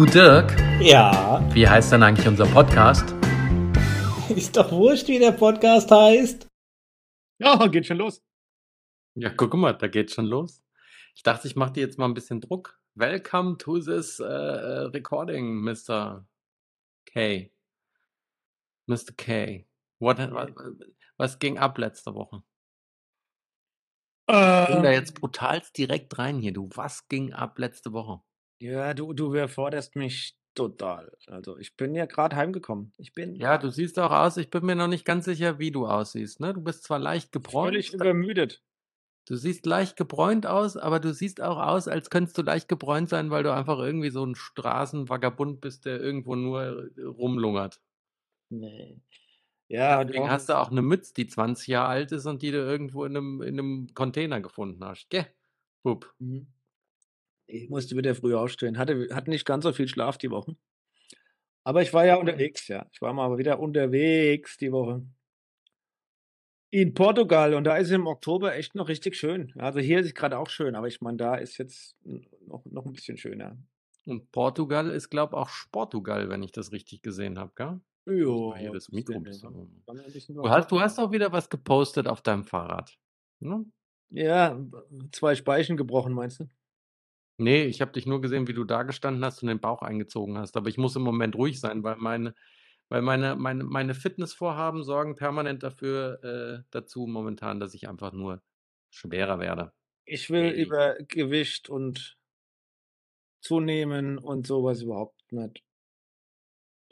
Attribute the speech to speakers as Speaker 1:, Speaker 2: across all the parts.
Speaker 1: Du Dirk,
Speaker 2: Ja,
Speaker 1: wie heißt denn eigentlich unser Podcast?
Speaker 2: ist doch wurscht, wie der Podcast heißt.
Speaker 3: Ja, geht schon los.
Speaker 1: Ja, guck mal, da geht's schon los. Ich dachte, ich mache dir jetzt mal ein bisschen Druck. Welcome to this äh, äh, recording, Mr. K. Mr. K. What, was, was ging ab letzte Woche? Ich bin da
Speaker 3: Ähm,
Speaker 1: jetzt brutalst direkt rein hier, du. Was ging ab letzte Woche?
Speaker 2: Ja, du, du überforderst mich total. Also, ich bin ja gerade heimgekommen. Ich bin
Speaker 1: Ja, du siehst auch aus, ich bin mir noch nicht ganz sicher, wie du aussiehst. Ne? Du bist zwar leicht
Speaker 2: völlig
Speaker 1: gebräunt,
Speaker 2: übermüdet.
Speaker 1: du siehst leicht gebräunt aus, aber du siehst auch aus, als könntest du leicht gebräunt sein, weil du einfach irgendwie so ein Straßenvagabund bist, der irgendwo nur äh, rumlungert.
Speaker 2: Nee. Ja,
Speaker 1: Deswegen hast du auch eine Mütze, die 20 Jahre alt ist und die du irgendwo in einem, in einem Container gefunden hast. Gell? Bub.
Speaker 2: Mhm. Ich musste wieder früh aufstehen. Hatte, hatte nicht ganz so viel Schlaf die Woche. Aber ich war ja unterwegs, ja. Ich war mal wieder unterwegs die Woche. In Portugal und da ist es im Oktober echt noch richtig schön. Also hier ist es gerade auch schön, aber ich meine, da ist jetzt noch, noch ein bisschen schöner.
Speaker 1: Und Portugal ist, glaube ich, auch Sportugal, wenn ich das richtig gesehen habe, gell? Mal hier
Speaker 2: Ja,
Speaker 1: das Mikro ein bisschen. Du hast, du hast auch wieder was gepostet auf deinem Fahrrad. Ne?
Speaker 2: Ja, zwei Speichen gebrochen, meinst du?
Speaker 1: Nee, ich habe dich nur gesehen, wie du da gestanden hast und den Bauch eingezogen hast. Aber ich muss im Moment ruhig sein, weil meine, weil meine, meine, meine Fitnessvorhaben sorgen permanent dafür äh, dazu momentan, dass ich einfach nur schwerer werde.
Speaker 2: Ich will
Speaker 1: Ey.
Speaker 2: über Gewicht und zunehmen und sowas überhaupt nicht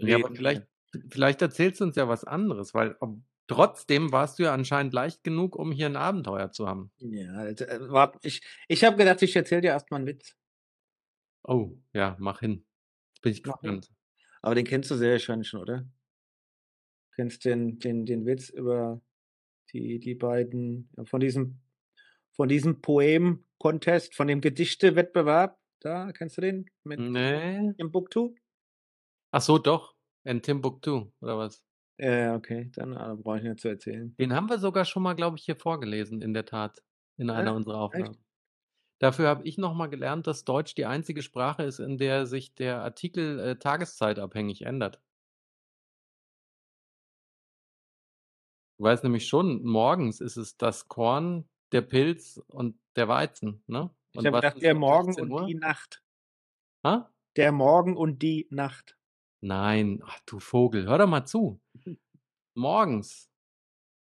Speaker 1: Ja, aber
Speaker 2: reden.
Speaker 1: vielleicht, vielleicht erzählst du uns ja was anderes, weil ob, trotzdem warst du ja anscheinend leicht genug, um hier ein Abenteuer zu haben.
Speaker 2: Ja, also, äh, wart, ich, ich habe gedacht, ich erzähle dir erstmal einen Witz.
Speaker 1: Oh, ja, mach hin. Bin ich gespannt.
Speaker 2: Aber den kennst du sehr wahrscheinlich schon, oder? Kennst den, den, den Witz über die, die beiden, ja, von diesem, von diesem Poem-Contest, von dem Gedichte-Wettbewerb. Da, kennst du den? Mit
Speaker 1: Nee.
Speaker 2: Timbuktu?
Speaker 1: Ach so, doch. In Timbuktu, oder was?
Speaker 2: Ja, ja, okay, dann äh, brauche ich nicht zu erzählen.
Speaker 1: Den haben wir sogar schon mal, glaube ich, hier vorgelesen, in der Tat, in einer
Speaker 2: Ja,
Speaker 1: unserer
Speaker 2: echt?
Speaker 1: Aufnahmen. Dafür habe ich noch mal gelernt, dass Deutsch die einzige Sprache ist, in der sich der Artikel äh, tageszeitabhängig ändert. Du weißt nämlich schon, morgens ist es das Korn, der Pilz und der Weizen, ne?
Speaker 2: Ich
Speaker 1: Und
Speaker 2: habe
Speaker 1: was
Speaker 2: gedacht,
Speaker 1: ist
Speaker 2: der
Speaker 1: um
Speaker 2: Morgen
Speaker 1: 16
Speaker 2: und
Speaker 1: Uhr?
Speaker 2: die Nacht.
Speaker 1: Ha?
Speaker 2: Der Morgen und die Nacht.
Speaker 1: Nein, ach du Vogel, hör doch mal zu. Morgens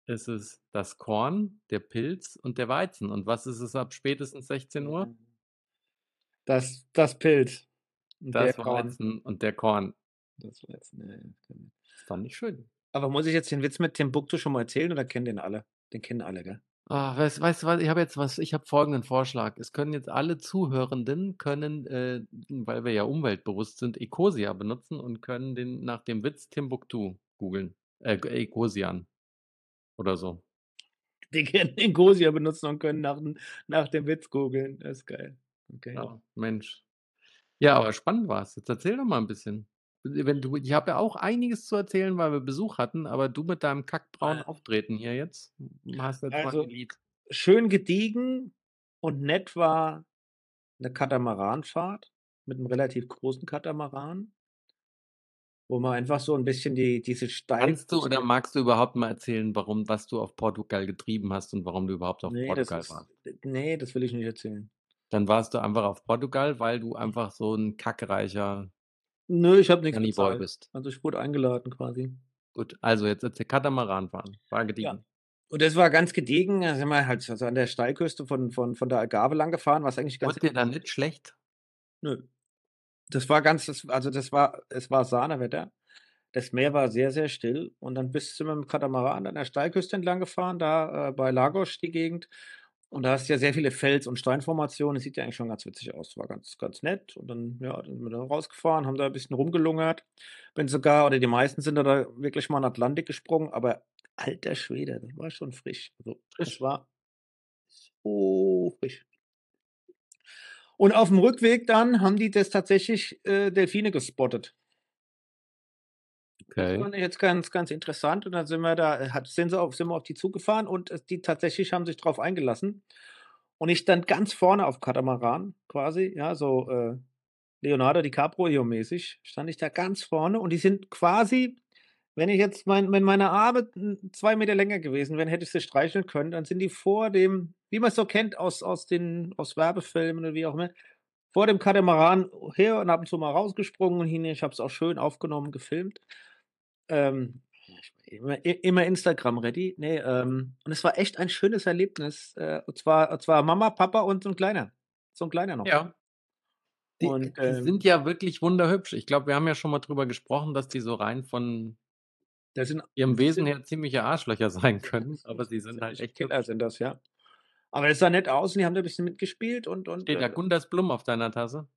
Speaker 1: ist es das Korn, der Pilz und der Weizen. Und was ist es ab spätestens 16 Uhr?
Speaker 2: Das, das Pilz. Und der
Speaker 1: Das
Speaker 2: Korn.
Speaker 1: Weizen und der Korn.
Speaker 2: Das war jetzt, nee, stimmt.
Speaker 1: Das fand ich schön.
Speaker 2: Aber muss ich jetzt den Witz mit Timbuktu schon mal erzählen oder kennen den alle? Den kennen alle, gell?
Speaker 1: Ah, weißt, weißt du was, ich habe jetzt was, ich habe folgenden Vorschlag. Es können jetzt alle Zuhörenden können, äh, weil wir ja umweltbewusst sind, Ecosia benutzen und können den nach dem Witz Timbuktu googeln. Äh, Ecosian. Oder so.
Speaker 2: Die können den Gosia benutzen und können nach, nach dem Witz googeln. Das ist geil. Okay.
Speaker 1: Ja, Mensch. Ja, aber spannend war es. Jetzt erzähl doch mal ein bisschen. Wenn du, ich habe ja auch einiges zu erzählen, weil wir Besuch hatten, aber du mit deinem kackbraunen
Speaker 2: Ah.
Speaker 1: Auftreten hier jetzt hast jetzt mal
Speaker 2: Also-
Speaker 1: ein Lied.
Speaker 2: Schön gediegen und nett war eine Katamaranfahrt mit einem relativ großen Katamaran, wo man einfach so ein bisschen die, diese steil.
Speaker 1: Kannst du oder magst du überhaupt mal erzählen, warum, was du auf Portugal getrieben hast und warum du überhaupt auf
Speaker 2: nee,
Speaker 1: Portugal
Speaker 2: ist,
Speaker 1: warst?
Speaker 2: nee, das will ich nicht erzählen.
Speaker 1: Dann warst du einfach auf Portugal, weil du einfach so ein kackreicher
Speaker 2: Nö, ich habe nichts
Speaker 1: Moneyboy
Speaker 2: bezahlt.
Speaker 1: bist.
Speaker 2: Also ich wurde eingeladen quasi.
Speaker 1: Gut, also jetzt erzähl Katamaran fahren. War gediegen.
Speaker 2: Ja. Und das war ganz gediegen. Da sind wir halt also an der Steilküste von, von, von der Algarve lang gefahren, was eigentlich ganz
Speaker 1: Wurde dir dann nicht schlecht?
Speaker 2: Nö. Das war ganz, das, also das war, es war Sahnewetter. Das Meer war sehr, sehr still. Und dann bis sind wir mit dem Katamaran an der Steilküste entlang gefahren, da äh, bei Lagos die Gegend. Und da hast du ja sehr viele Fels- und Steinformationen. Das sieht ja eigentlich schon ganz witzig aus. War ganz, ganz nett. Und dann, ja, dann sind wir da rausgefahren, haben da ein bisschen rumgelungert. Bin sogar, oder die meisten sind da, wirklich mal in den Atlantik gesprungen. Aber alter Schwede, das war schon frisch. Also,
Speaker 1: Frisch.
Speaker 2: Das war so frisch. Und auf dem Rückweg dann haben die das tatsächlich äh, Delfine gespottet. Das
Speaker 1: Okay.
Speaker 2: fand ich jetzt ganz, ganz interessant. Und dann sind wir da, äh, hat, sind, sie auf, sind wir auf die zugefahren und äh, die tatsächlich haben sich drauf eingelassen. Und ich dann ganz vorne auf Katamaran quasi, ja, so äh, Leonardo DiCaprio-mäßig, stand ich da ganz vorne und die sind quasi wenn ich jetzt mein wenn meine Arme 2 Meter länger gewesen wären, hätte ich sie streicheln können, dann sind die vor dem wie man's so kennt aus aus den aus Werbefilmen oder wie auch immer, vor dem Katamaran her und ab und zu mal rausgesprungen und hin. Ich habe es auch schön aufgenommen, gefilmt. Ähm, immer immer Instagram ready. Ne, ähm, und es war echt ein schönes Erlebnis, äh, und zwar und zwar Mama, Papa und so 'n Kleiner so 'n Kleiner noch.
Speaker 1: Ja. Die
Speaker 2: Und,
Speaker 1: die
Speaker 2: ähm
Speaker 1: sind ja wirklich wunderhübsch. Ich glaube, wir haben ja schon mal drüber gesprochen, dass die so rein von
Speaker 2: sind
Speaker 1: ihrem Wesen
Speaker 2: sind
Speaker 1: her ziemliche Arschlöcher sein können, aber sie sind halt
Speaker 2: ziemliche
Speaker 1: echt
Speaker 2: Killer sind das, ja. Aber es sah nett aus und die haben da 'n bisschen mitgespielt und und,
Speaker 1: Steht da
Speaker 2: äh
Speaker 1: Gunders Blum auf deiner Tasse?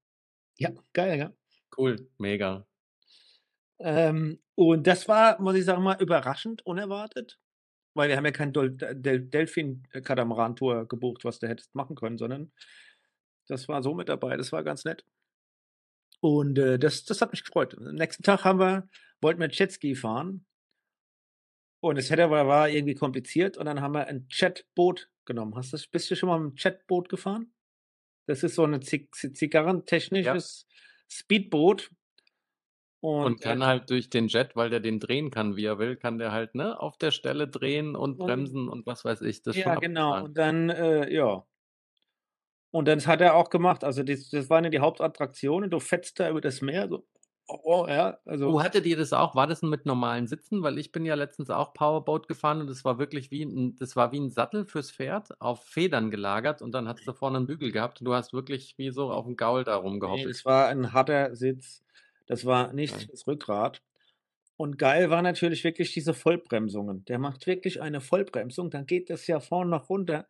Speaker 2: Ja, geil, ja.
Speaker 1: Cool, mega.
Speaker 2: Ähm, und das war, muss ich sagen mal, überraschend unerwartet, weil wir haben ja kein D Del Delphin äh, Katamaran-Tour gebucht, was du hättest machen können, sondern das war so mit dabei, das war ganz nett. Und, äh, das das hat mich gefreut. Am nächsten Tag haben wir wollten wir Jetski fahren und das Wetter war war irgendwie kompliziert und dann haben wir 'n Jetboot genommen. Hast du bist du schon mal mit'm Jetboot gefahren? Das ist so 'ne Zig Zi
Speaker 1: Ja.
Speaker 2: zigarrentechnisches Speedboot.
Speaker 1: Und
Speaker 2: Und, äh
Speaker 1: kann halt durch den Jet, weil der den drehen kann, wie er will, kann der halt, ne, auf der Stelle drehen und
Speaker 2: Und
Speaker 1: bremsen und was weiß ich. Das
Speaker 2: Ja, genau. Und dann, äh, ja und das hat er auch gemacht. Also, das das waren ja die Hauptattraktionen. Du fetzt da über das Meer so, oh, ja, also
Speaker 1: Oh, hattet ihr das auch? War das mit normalen Sitzen? Weil ich bin ja letztens auch Powerboat gefahren und das war wirklich wie 'n das war wie 'n Sattel fürs Pferd auf Federn gelagert und dann hattest du vorne 'n Bügel gehabt und du hast wirklich wie so auf'm Gaul da rumgehoppelt.
Speaker 2: das war 'n harter Sitz. Das war nichts
Speaker 1: Geil.
Speaker 2: fürs Rückgrat. Und geil war natürlich wirklich diese Vollbremsungen. Der macht wirklich eine Vollbremsung, dann geht das ja vorne noch runter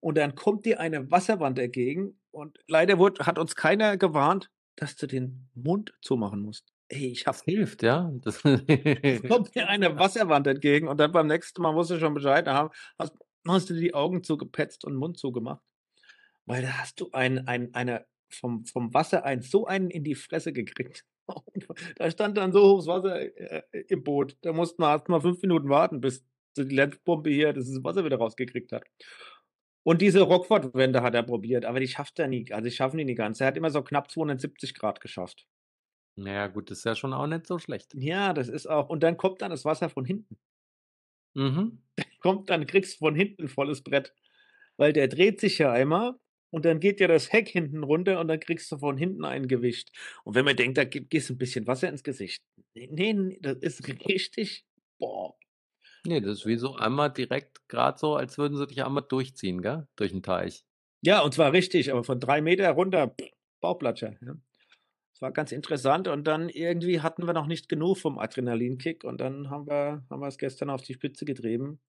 Speaker 2: und dann kommt dir eine Wasserwand entgegen und leider wurde hat uns keiner gewarnt, dass du den Mund zumachen musst. Ey, ich habe
Speaker 1: Das hilft, ja? Das
Speaker 2: Es kommt dir eine Wasserwand entgegen und dann beim nächsten Mal wusstest du schon Bescheid, da ha hast hast du die Augen zugepetzt und Mund zugemacht, weil da hast du ein ein eine vom vom Wasser einen so einen in die Fresse gekriegt. Da stand dann so hoches Wasser, äh, im Boot. Da mussten wir erst mal 5 Minuten warten, bis die Lenkpumpe hier das Wasser wieder rausgekriegt hat. Und diese Rockford-Wände hat er probiert, aber die schafft er nie. Also, die schaffen die nie ganz. Er hat immer so knapp 270 C geschafft.
Speaker 1: Na ja, gut, das ist ja schon auch nicht so schlecht.
Speaker 2: Ja, das ist auch und dann kommt dann das Wasser von hinten.
Speaker 1: Mhm.
Speaker 2: Kommt dann kriegst von hinten volles Brett, weil der dreht sich ja einmal und dann geht ja das Heck hinten runter und dann kriegst du von hinten einen gewischt. Und wenn man denkt, da gi gießt 'n bisschen Wasser ins Gesicht. Ne, ne, das ist richtig boah.
Speaker 1: Ne, das ist wie so einmal direkt grad so, als würden sie dich einmal durchziehen, gell, durch 'n Teich.
Speaker 2: Ja, und zwar richtig, aber von 3 Meter runter, Bauchplatscher, ja. Das war ganz interessant und dann irgendwie hatten wir noch nicht genug vom Adrenalinkick und dann haben wir haben wir's gestern auf die Spitze getrieben.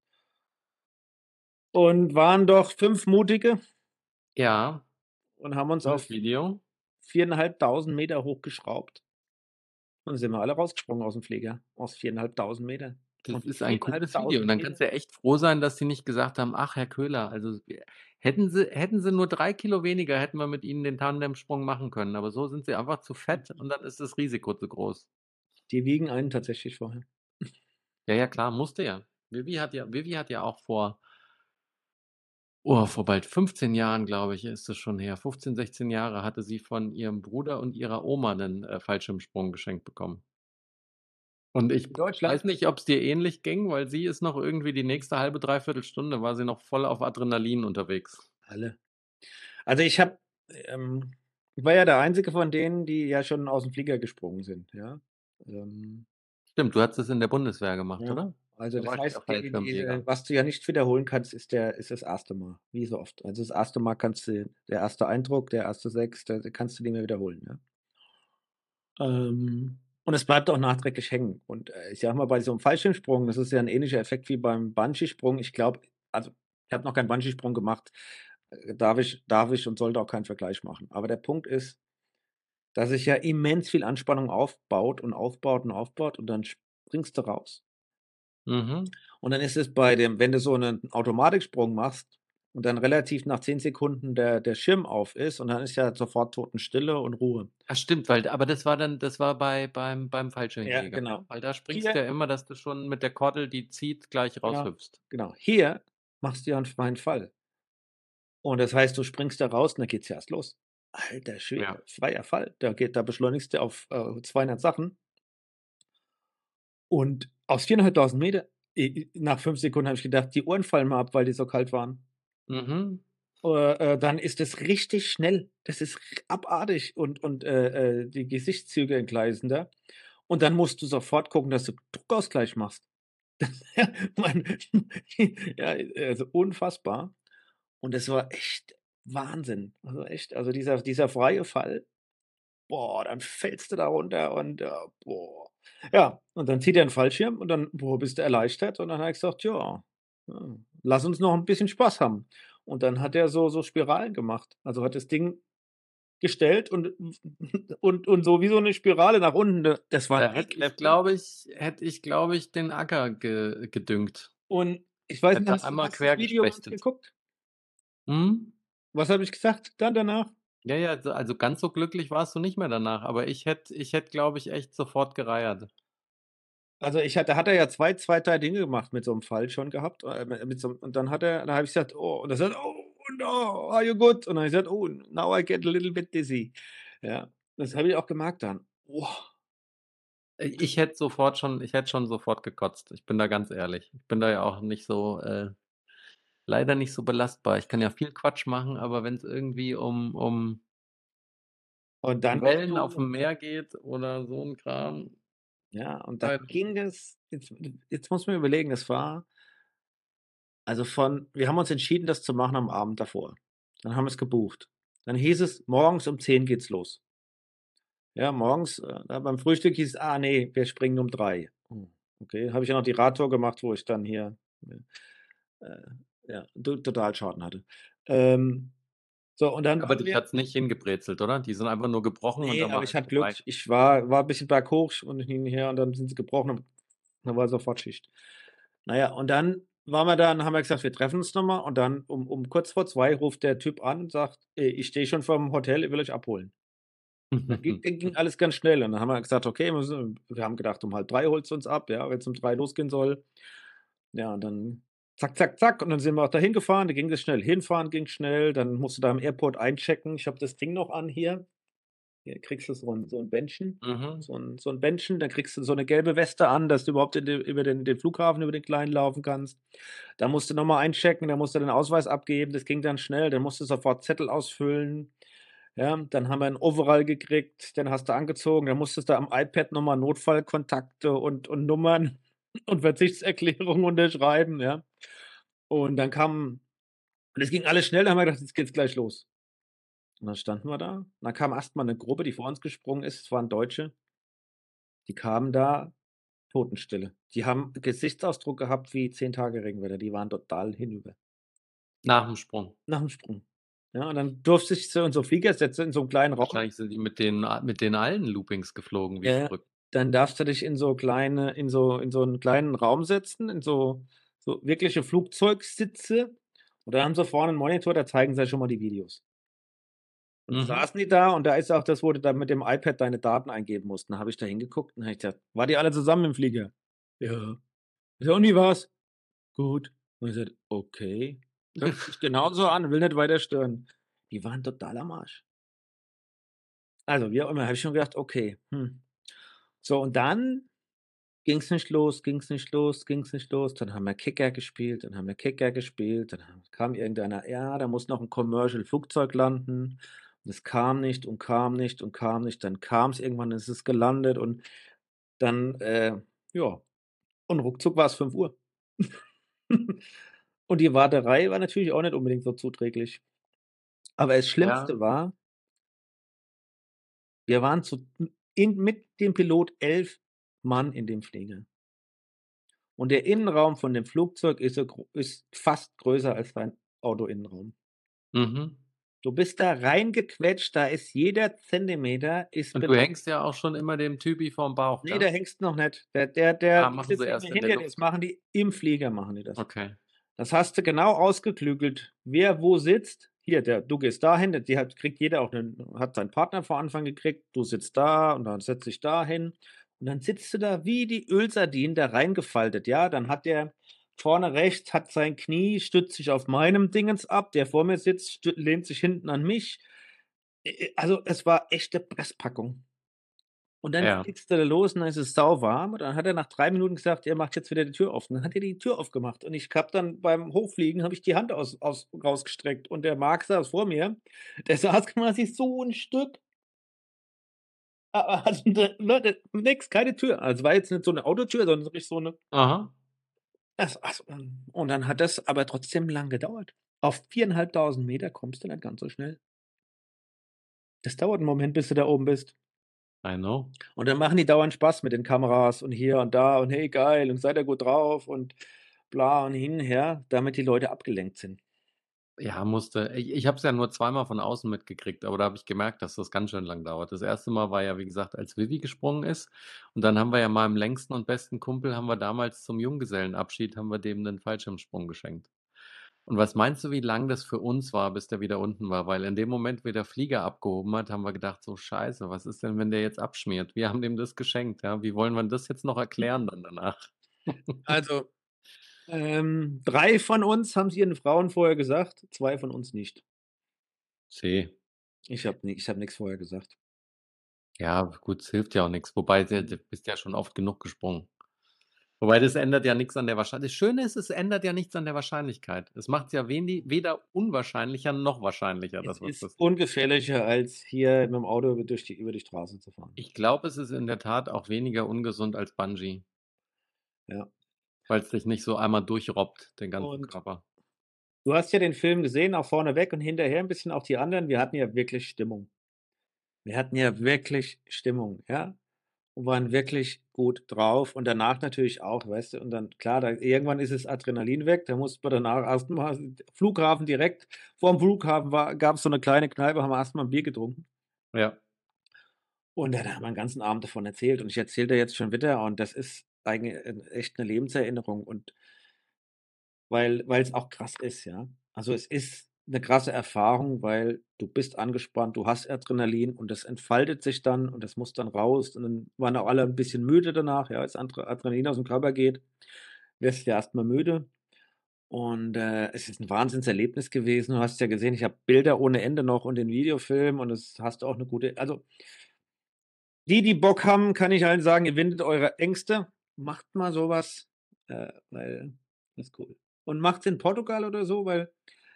Speaker 2: Und waren doch 5 Mutige
Speaker 1: Ja.
Speaker 2: und haben uns auf
Speaker 1: Video.
Speaker 2: 4.500 m hochgeschraubt. Und dann sind wir alle rausgesprungen aus'm Flieger, aus 4.500 m.
Speaker 1: Das
Speaker 2: Und
Speaker 1: ist ein cooles Video und
Speaker 2: 4.500
Speaker 1: dann kannst du ja echt froh sein, dass sie nicht gesagt haben: „Ach, Herr Köhler, also, äh, hätten sie hätten sie nur 3 Kilo weniger, hätten wir mit Ihnen den Tandemsprung machen können.“ Aber so sind sie einfach zu fett und dann ist das Risiko zu groß.
Speaker 2: Die wiegen einen tatsächlich vorher.
Speaker 1: Ja, ja, klar, musste ja. Vivi hat ja Vivi hat ja auch vor oh, vor bald 15 Jahren, glaube ich, ist das schon her. 15, 16 Jahre hatte sie von ihrem Bruder und ihrer Oma 'nen, äh, Fallschirmsprung geschenkt bekommen. Und ich weiß nicht, ob's dir ähnlich ging, weil sie ist noch irgendwie die nächste 1/2, 3/4 Stunde war sie noch voll auf Adrenalin unterwegs.
Speaker 2: Alle. Also, ich habe ähm, ich war ja der Einzige von denen, die ja schon aus'm Flieger gesprungen sind, ja. Ähm
Speaker 1: Stimmt, du hattest das in der Bundeswehr gemacht,
Speaker 2: Ja,
Speaker 1: oder?
Speaker 2: Also,
Speaker 1: Da
Speaker 2: das heißt, die was du ja nicht wiederholen kannst, ist der ist das 1. Mal, wie so oft. Also, das 1. Mal kannst du der 1. Eindruck, der erste Sex, da kannst du nicht mehr wiederholen, ja. Ähm, und es bleibt auch nachträglich hängen. Und, äh, ich sage mal, bei so 'nem Fallschirmsprung, das ist ja 'n ähnlicher Effekt wie beim Bungee-Sprung. Ich glaube also, ich habe noch keinen Bungee-Sprung gemacht, äh, darf ich darf ich und sollte auch keinen Vergleich machen. Aber der Punkt ist, dass sich ja immens viel Anspannung aufbaut und aufbaut und aufbaut und dann springst du raus.
Speaker 1: Mhm.
Speaker 2: Und dann ist es bei dem wenn du so 'nen Automatiksprung machst und dann relativ nach 10 Sekunden der der Schirm auf ist und dann ist ja sofort Totenstille und Ruhe.
Speaker 1: Ach stimmt, weil aber das war dann das war bei beim beim
Speaker 2: Ja,
Speaker 1: Fallschirmjäger,
Speaker 2: genau.
Speaker 1: ne? Weil da springst
Speaker 2: Hier
Speaker 1: du ja immer, dass du schon mit der Kordel, die zieht, gleich
Speaker 2: Genau,
Speaker 1: raushüpfst.
Speaker 2: genau. Hier machst du ja 'n freien Fall. Und das heißt, du springst da raus und dann geht's ja erst los. Alter Schwede,
Speaker 1: Ja.
Speaker 2: freier Fall. Da geht da beschleunigst du auf, äh, 200 Sachen. Und aus 4.500 Meter, nach 5 Sekunden habe ich gedacht, die Ohren fallen mir ab, weil die so kalt waren.
Speaker 1: Mhm.
Speaker 2: Äh, äh, dann ist das richtig schnell. Das ist abartig und und, äh, äh, die Gesichtszüge entgleisen da. Und dann musst du sofort gucken, dass du Druckausgleich machst. Man ja, also unfassbar. Und das war echt Wahnsinn. Also echt, also dieser dieser freie Fall, boah, dann fällst du da runter und, äh, boah. Ja, und dann zieht er 'n Fallschirm und dann, boah, bist du erleichtert und dann habe ich gesagt: „Ja, lass uns noch 'n bisschen Spaß haben.“ Und dann hat er so so Spiralen gemacht. Also, hat das Ding gestellt und und und so wie so 'ne Spirale nach unten, da das war
Speaker 1: Da hätte
Speaker 2: ne?
Speaker 1: glaube ich hätte ich, glaube ich, den Acker ge gedüngt.
Speaker 2: Und ich weiß nicht, hast du
Speaker 1: einmal
Speaker 2: hast
Speaker 1: quer
Speaker 2: das Video geguckt?
Speaker 1: Mhm.
Speaker 2: Was habe ich gesagt dann danach?
Speaker 1: Ja, ja, also also ganz so glücklich warst du nicht mehr danach, aber ich hätte ich hätte, glaube ich, echt sofort gereiert.
Speaker 2: Also, ich hatte da hat er ja 2 2, 3 Dinge gemacht mit so 'm Fall schon gehabt, äh, mi mit so und dann hat er dann habe ich gesagt: „Oh“ und er sagt: „Oh no, are you good?“ Und dann habe ich gesagt: „Oh, now I get a little bit dizzy.“ Ja, das habe ich auch gemerkt dann.
Speaker 1: Äh, ich hätte sofort schon ich hätte schon sofort gekotzt. Ich bin da ganz ehrlich. Ich bin da ja auch nicht so, äh leider nicht so belastbar. Ich kann ja viel Quatsch machen, aber wenn's irgendwie um um
Speaker 2: bist
Speaker 1: Wellen
Speaker 2: du
Speaker 1: aufm Meer geht oder so 'n Kram
Speaker 2: Ja, und dann
Speaker 1: leider
Speaker 2: ging es jetzt jetzt muss man überlegen, das war also von wir haben uns entschieden, das zu machen am Abend davor. Dann haben wir's gebucht. Dann hieß es, morgens um 10 geht's los. Ja, morgens, äh, da beim Frühstück hieß es: „Ah ne, wir springen um 3.“ Hm, okay, habe ich ja noch die Radtour gemacht, wo ich dann hier, äh, äh, ja, to Totalschaden hatte. Ähm, so und dann
Speaker 1: Aber dich
Speaker 2: wir
Speaker 1: hat's nicht hingebrezelt, oder? Die sind einfach nur gebrochen und
Speaker 2: Ne,
Speaker 1: dann
Speaker 2: aber ich hatte Glück.
Speaker 1: vorbei?
Speaker 2: Ich war war bisschen berghoch und hin und her und dann sind sie gebrochen und dann war sofort Schicht. Na ja, und dann waren wir da und haben wir gesagt: „Wir treffen uns noch mal.“ Und dann um um kurz vor 2 ruft der Typ an und sagt: „Äh, ich stehe schon vorm Hotel, ich will euch abholen.“ Dann ging alles ganz schnell und dann haben wir gesagt: „Okay, wir müssen“ wir haben gedacht, um 2:30 holst du uns ab, ja, wenn's um 3 losgehen soll. Ja, und dann zack, zack, zack und dann sind wir auch dahin gefahren, da ging das schnell. Hinfahren ging schnell, dann musst du da im Airport einchecken. Ich habe das Ding noch an hier. Hier kriegst du so 'n so 'n Bändchen
Speaker 1: Mhm.
Speaker 2: so 'n so 'n Bändchen, dann kriegst du so 'ne gelbe Weste an, dass du überhaupt in de über den den Flughafen über den kleinen laufen kannst. Da musst du noch mal einchecken, da musst du den Ausweis abgeben, das ging dann schnell. Dann musst du sofort Zettel ausfüllen. Ja, dann haben wir 'n Overall gekriegt, den hast du angezogen, dann musstest du am iPad noch mal Notfallkontakte und und Nummern und Verzichtserklärungen unterschreiben, ja. Und dann kam und es ging alles schnell, da haben wir gedacht: „Jetzt geht's gleich los.“ Und dann standen wir da. Und dann kam erst mal 'ne Gruppe, die vor uns gesprungen ist. Es waren Deutsche. Die kamen da, Totenstille. Die haben Gesichtsausdruck gehabt wie 10 Tage Regenwetter. Die waren total hinüber.
Speaker 1: Nach'm Sprung?
Speaker 2: Nach'm Sprung. Ja, und dann durfte ich so in so Flieger setzen, in so 'nem kleinen Raum.
Speaker 1: Wahrscheinlich sind die mit den mit den allen Loopings geflogen wie
Speaker 2: Ja,
Speaker 1: verrückt.
Speaker 2: Dann darfst du dich in so kleine in so in so 'n kleinen Raum setzen, in so so wirkliche Flugzeugsitze. Und da haben sie vorne 'n Monitor, da zeigen sie schon mal die Videos. Und dann
Speaker 1: Mhm.
Speaker 2: saßen die da und da ist auch das, wo du dann mit dem iPad deine Daten eingeben musst. Dann habe ich da hingeguckt und habe ich gesagt: „Wart ihr alle zusammen im Flieger?“ „Ja.“ Ich so: „Und wie war's?“ „Gut.“ Und ich gesagt: „Okay.“ Hört sich genauso an, will nicht weiter stören. Die waren total am Arsch. Also, wie auch immer, habe ich schon gedacht: „Okay, hm.“ So, und dann ging's nicht los, ging's nicht los, ging's nicht los. Dann haben wir Kicker gespielt, dann haben wir Kicker gespielt, dann kam irgendeiner: „Ja, da muss noch 'n Commercial-Flugzeug landen.“ Und es kam nicht und kam nicht und kam nicht. Dann kam's irgendwann, dann ist es gelandet und dann, äh, ja und ruckzuck war's 5:00. Und die Warterei war natürlich auch nicht unbedingt so zuträglich. Aber das
Speaker 1: Ja.
Speaker 2: Schlimmste war wir waren zu in mit dem Pilot 11 Mann in dem Flieger. Und der Innenraum von dem Flugzeug ist ist fast größer als dein Autoinnenraum.
Speaker 1: Mhm.
Speaker 2: Du bist da reingequetscht, da ist jeder Zentimeter ist
Speaker 1: Und du hängst ja auch schon immer dem Typi vorm Bauch,
Speaker 2: Ne,
Speaker 1: gell?
Speaker 2: da hängst noch nicht. Der der der
Speaker 1: Ah, machen sie erst
Speaker 2: hinter dir. Das machen die im Flieger machen die das.
Speaker 1: Okay.
Speaker 2: Das hast du genau ausgeklügelt, wer wo sitzt. Hier, der du gehst dahin, der die hat kriegt jeder auch 'nen hat seinen Partner vor Anfang gekriegt. Du sitzt da und dann setz dich dahin. Und dann sitzt du da wie die Ölsardinen da reingefaltet, ja? Dann hat der vorne rechts hat sein Knie stützt sich auf meinem Dingens ab. Der vor mir sitzt, lehnt sich hinten an mich. Also, es war echte Presspackung. Und dann
Speaker 1: Ja.
Speaker 2: fliegst du da los und dann ist es sauwarm und dann hat er nach 3 Minuten gesagt: „Er macht jetzt wieder die Tür auf.“ Und dann hat er die Tür aufgemacht und ich habe dann beim Hochfliegen habe ich die Hand aus aus rausgestreckt und der Marc saß vor mir. Der saß quasi so 'n Stück also, ne, nix, keine Tür. Also, war jetzt nicht so 'ne Autotür, sondern wirklich so 'ne
Speaker 1: Aha.
Speaker 2: Das also, und dann hat das aber trotzdem lang gedauert. Auf 4.500 Meter kommst du nicht ganz so schnell. Das dauert 'n Moment, bis du da oben bist.
Speaker 1: I know.
Speaker 2: Und dann machen die dauernd Spaß mit den Kameras und hier und da und: „Hey, geil und seid ihr gut drauf“ und bla und hin und her, damit die Leute abgelenkt sind.
Speaker 1: Ja, musste ich ich habe es ja nur zweimal von außen mitgekriegt, aber da habe ich gemerkt, dass das ganz schön lang dauert. Das 1. Mal war ja, wie gesagt, als Vivi gesprungen ist und dann haben wir ja meinem längsten und besten Kumpel haben wir damals zum Junggesellenabschied haben wir dem 'nen Fallschirmsprung geschenkt. Und was meinst du, wie lang das für uns war, bis der wieder unten war? Weil in dem Moment, wie der Flieger abgehoben hat, haben wir gedacht: „So Scheiße, was ist denn, wenn der jetzt abschmiert?“ Wir haben dem das geschenkt, ja? Wie wollen wir das jetzt noch erklären dann danach?
Speaker 2: Also, ähm, 3 von uns haben's ihren Frauen vorher gesagt, 2 von uns nicht.
Speaker 1: See.
Speaker 2: Ich habe ich habe nix vorher gesagt.
Speaker 1: Ja, gut, es hilft ja auch nix, wobei d
Speaker 2: Mhm.
Speaker 1: du bist ja schon oft genug gesprungen. Wobei das ändert ja nix an der Wahrscheinlich das Schöne ist, es ändert ja nichts an der Wahrscheinlichkeit. Es macht's ja weni weder unwahrscheinlicher noch wahrscheinlicher,
Speaker 2: Es
Speaker 1: was
Speaker 2: ist ungefährlicher, als hier mit'm Auto durch die über die Straße zu fahren.
Speaker 1: Ich glaube, es ist in der Tat auch weniger ungesund als Bungee.
Speaker 2: Ja.
Speaker 1: Weil's dich nicht so einmal durchrobbt, den ganzen
Speaker 2: Und
Speaker 1: Körper.
Speaker 2: du hast ja den Film gesehen, auch vorneweg und hinterher 'n bisschen auch die anderen. Wir hatten ja wirklich Stimmung. Wir hatten ja wirklich Stimmung, ja, und waren wirklich gut drauf und danach natürlich auch, weißt du? Und dann klar, da irgendwann ist das Adrenalin weg, da mussten wir danach erst mal Flughafen direkt vorm Flughafen war gab's so 'ne kleine Kneipe, haben wir erst mal 'n Bier getrunken.
Speaker 1: Ja.
Speaker 2: Und dann haben wir 'n ganzen Abend davon erzählt und ich erzähle dir jetzt schon wieder und das ist eigen äh, echt 'ne Lebenserinnerung und weil weil's auch krass ist, ja. Also, es ist 'ne krasse Erfahrung, weil du bist angespannt, du hast Adrenalin und das entfaltet sich dann und das muss dann raus und dann waren auch alle 'n bisschen müde danach, ja, als Adre Adrenalin aus'm Körper geht, wirst du ja erst mal müde. Und, äh, es ist 'n Wahnsinnserlebnis gewesen. Du hast ja gesehen, ich habe Bilder ohne Ende noch und den Videofilm und das hast du auch 'ne gute also die, die Bock haben, kann ich allen sagen, überwindet eure Ängste, macht mal so was, äh, weil ist cool. Und macht's in Portugal oder so, weil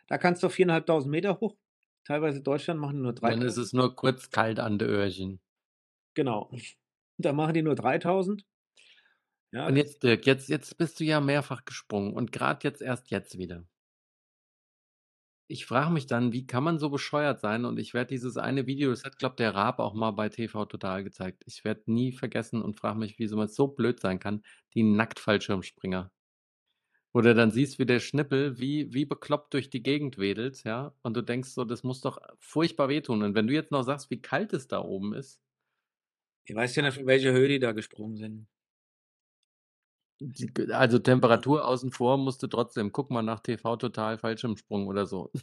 Speaker 2: da kannst du auf 4.500 Meter hoch. Teilweise Deutschland machen nur
Speaker 1: Dann ist
Speaker 2: 3.000.
Speaker 1: es nur kurz kalt an de Öhrchen.
Speaker 2: Genau. Da machen die nur 3.000. Ja,
Speaker 1: Und
Speaker 2: das
Speaker 1: jetzt, Dirk, jetzt jetzt bist du ja mehrfach gesprungen und grad jetzt erst jetzt wieder. Ich frage mich dann, wie kann man so bescheuert sein? Und ich werde dieses eine Video das hat, glaube der Raab auch mal bei TV Total gezeigt. Ich werde nie vergessen und frage mich, wie so was so blöd sein kann, die Nacktfallschirmspringer. Du dann siehst, wie der Schnippel wie wie bekloppt durch die Gegend wedelt, ja? Und du denkst so, das muss doch furchtbar wehtun. Und wenn du jetzt noch sagst, wie kalt es da oben ist
Speaker 2: Ich weiß ja nicht, von welcher Höhe die da gesprungen sind.
Speaker 1: Also, Temperatur außen vor musst du trotzdem guck mal nach TV Total Fallschirmsprung oder so.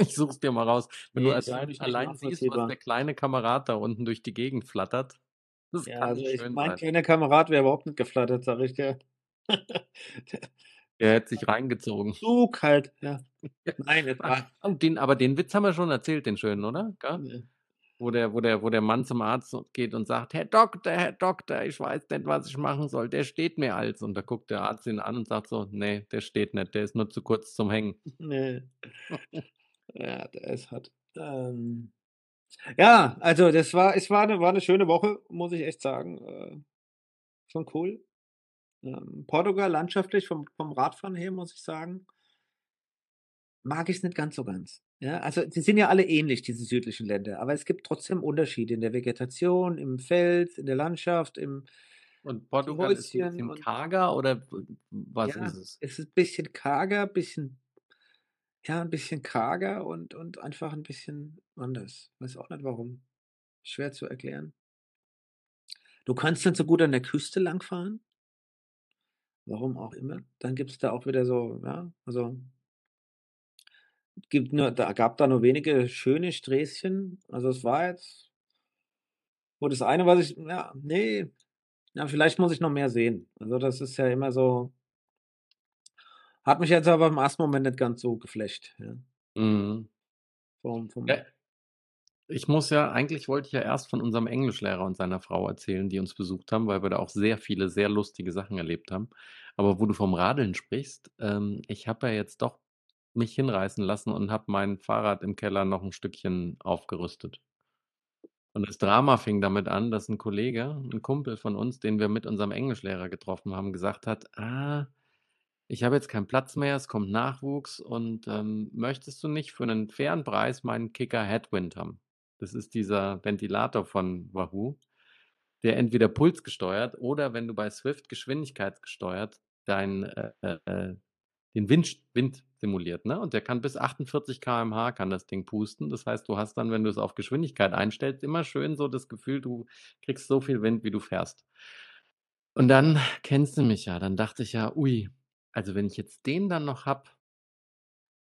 Speaker 1: Ich suche es dir mal raus. Wenn du
Speaker 2: Ne,
Speaker 1: allein allein siehst, was der kleine Kamerad da unten durch die Gegend flattert, das
Speaker 2: Ja, also, ich mein
Speaker 1: sein.
Speaker 2: kleiner Kamerad wäre überhaupt nicht geflattert, sage ich dir. Der
Speaker 1: hätte sich reingezogen.
Speaker 2: Zu kalt, ja. Nein, es
Speaker 1: Ah,
Speaker 2: war
Speaker 1: den aber den Witz haben wir schon erzählt, den schönen, oder? Gell?
Speaker 2: Ne.
Speaker 1: Wo der wo der wo der Mann zum Arzt geht und sagt: „Herr Doktor, Herr Doktor, ich weiß nicht, was ich machen soll. Der steht mir als.“ Und da guckt der Arzt ihn an und sagt so: „Ne, der steht nicht, der ist nur zu kurz zum Hängen.“
Speaker 2: Ne. Ja, der ist hart. Ähm, ja, also, das war es war 'ne war 'ne schöne Woche, muss ich echt sagen, äh, schon cool. Ähm, Portugal landschaftlich vom vom Radfahren her, muss ich sagen mag ich's nicht ganz so ganz. Ja, also, die sind ja alle ähnlich, diese südlichen Länder, aber es gibt trotzdem Unterschiede in der Vegetation, im Fels, in der Landschaft, im
Speaker 1: Und Portugal ist 'n
Speaker 2: Häuschen
Speaker 1: bisschen
Speaker 2: und
Speaker 1: karger oder was ist
Speaker 2: Ja,
Speaker 1: es?
Speaker 2: es ist bisschen karger, bisschen ja, 'n bisschen karger und und einfach 'n bisschen anders. Weiß auch nicht warum. Schwer zu erklären. Du kannst nicht so gut an der Küste langfahren. Warum auch immer. Dann gibt's da auch wieder so ja, also gibt nur da gab da nur wenige schöne Sträßchen. Also, es war jetzt wo das eine, was ich ja, ne, ja, vielleicht muss ich noch mehr sehen. Also, das ist ja immer so hat mich jetzt aber im 1. Moment nicht ganz so geflasht, ja.
Speaker 1: Mhm.
Speaker 2: Vom vom
Speaker 1: Ja. Ich muss ja eigentlich wollte ich ja erst von unserem Englischlehrer und seiner Frau erzählen, die uns besucht haben, weil wir da auch sehr viele sehr lustige Sachen erlebt haben. Aber wo du vom Radeln sprichst, ähm, ich habe ja jetzt doch mich hinreißen lassen und habe mein Fahrrad im Keller noch 'n Stückchen aufgerüstet. Und das Drama fing damit an, dass 'n Kollege 'n Kumpel von uns, den wir mit unserem Englischlehrer getroffen haben, gesagt hat: „Ah, ich habe jetzt keinen Platz mehr, es kommt Nachwuchs und, ähm, möchtest du nicht für 'nen fairen Preis meinen Kicker Headwind haben?“ Das ist dieser Ventilator von Wahoo, der entweder pulsgesteuert oder wenn du bei Swift geschwindigkeitsgesteuert dein, äh, äh den Wind Wind simuliert, ne? Und der kann bis 48 km/h kann das Ding pusten. Das heißt, du hast dann, wenn du's auf Geschwindigkeit einstellst, immer schön so das Gefühl, du kriegst so viel Wind, wie du fährst. Und dann kennst du mich ja, dann dachte ich ja: „Ui, also wenn ich jetzt den dann noch habe“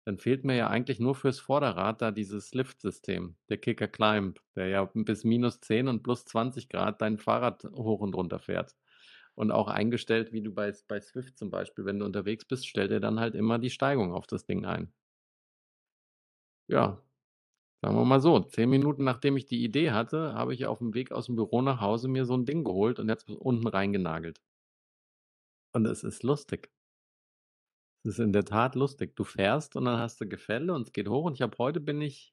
Speaker 1: dann fehlt mir ja eigentlich nur fürs Vorderrad da dieses Liftsystem, der Kicker Climb, der ja bis -10 und +20 C dein Fahrrad hoch und runter fährt. Und auch eingestellt, wie du bei bei Swift zum Beispiel, wenn du unterwegs bist, stellt er dann halt immer die Steigung auf das Ding ein. Ja, sagen wir mal so, 10 Minuten nachdem ich die Idee hatte, habe ich auf'm Weg aus'm Büro nach Hause mir so 'n Ding geholt und jetzt unten reingenagelt. Und es ist lustig. Es ist in der Tat lustig. Du fährst und dann hast du Gefälle und es geht hoch und ich habe heute bin ich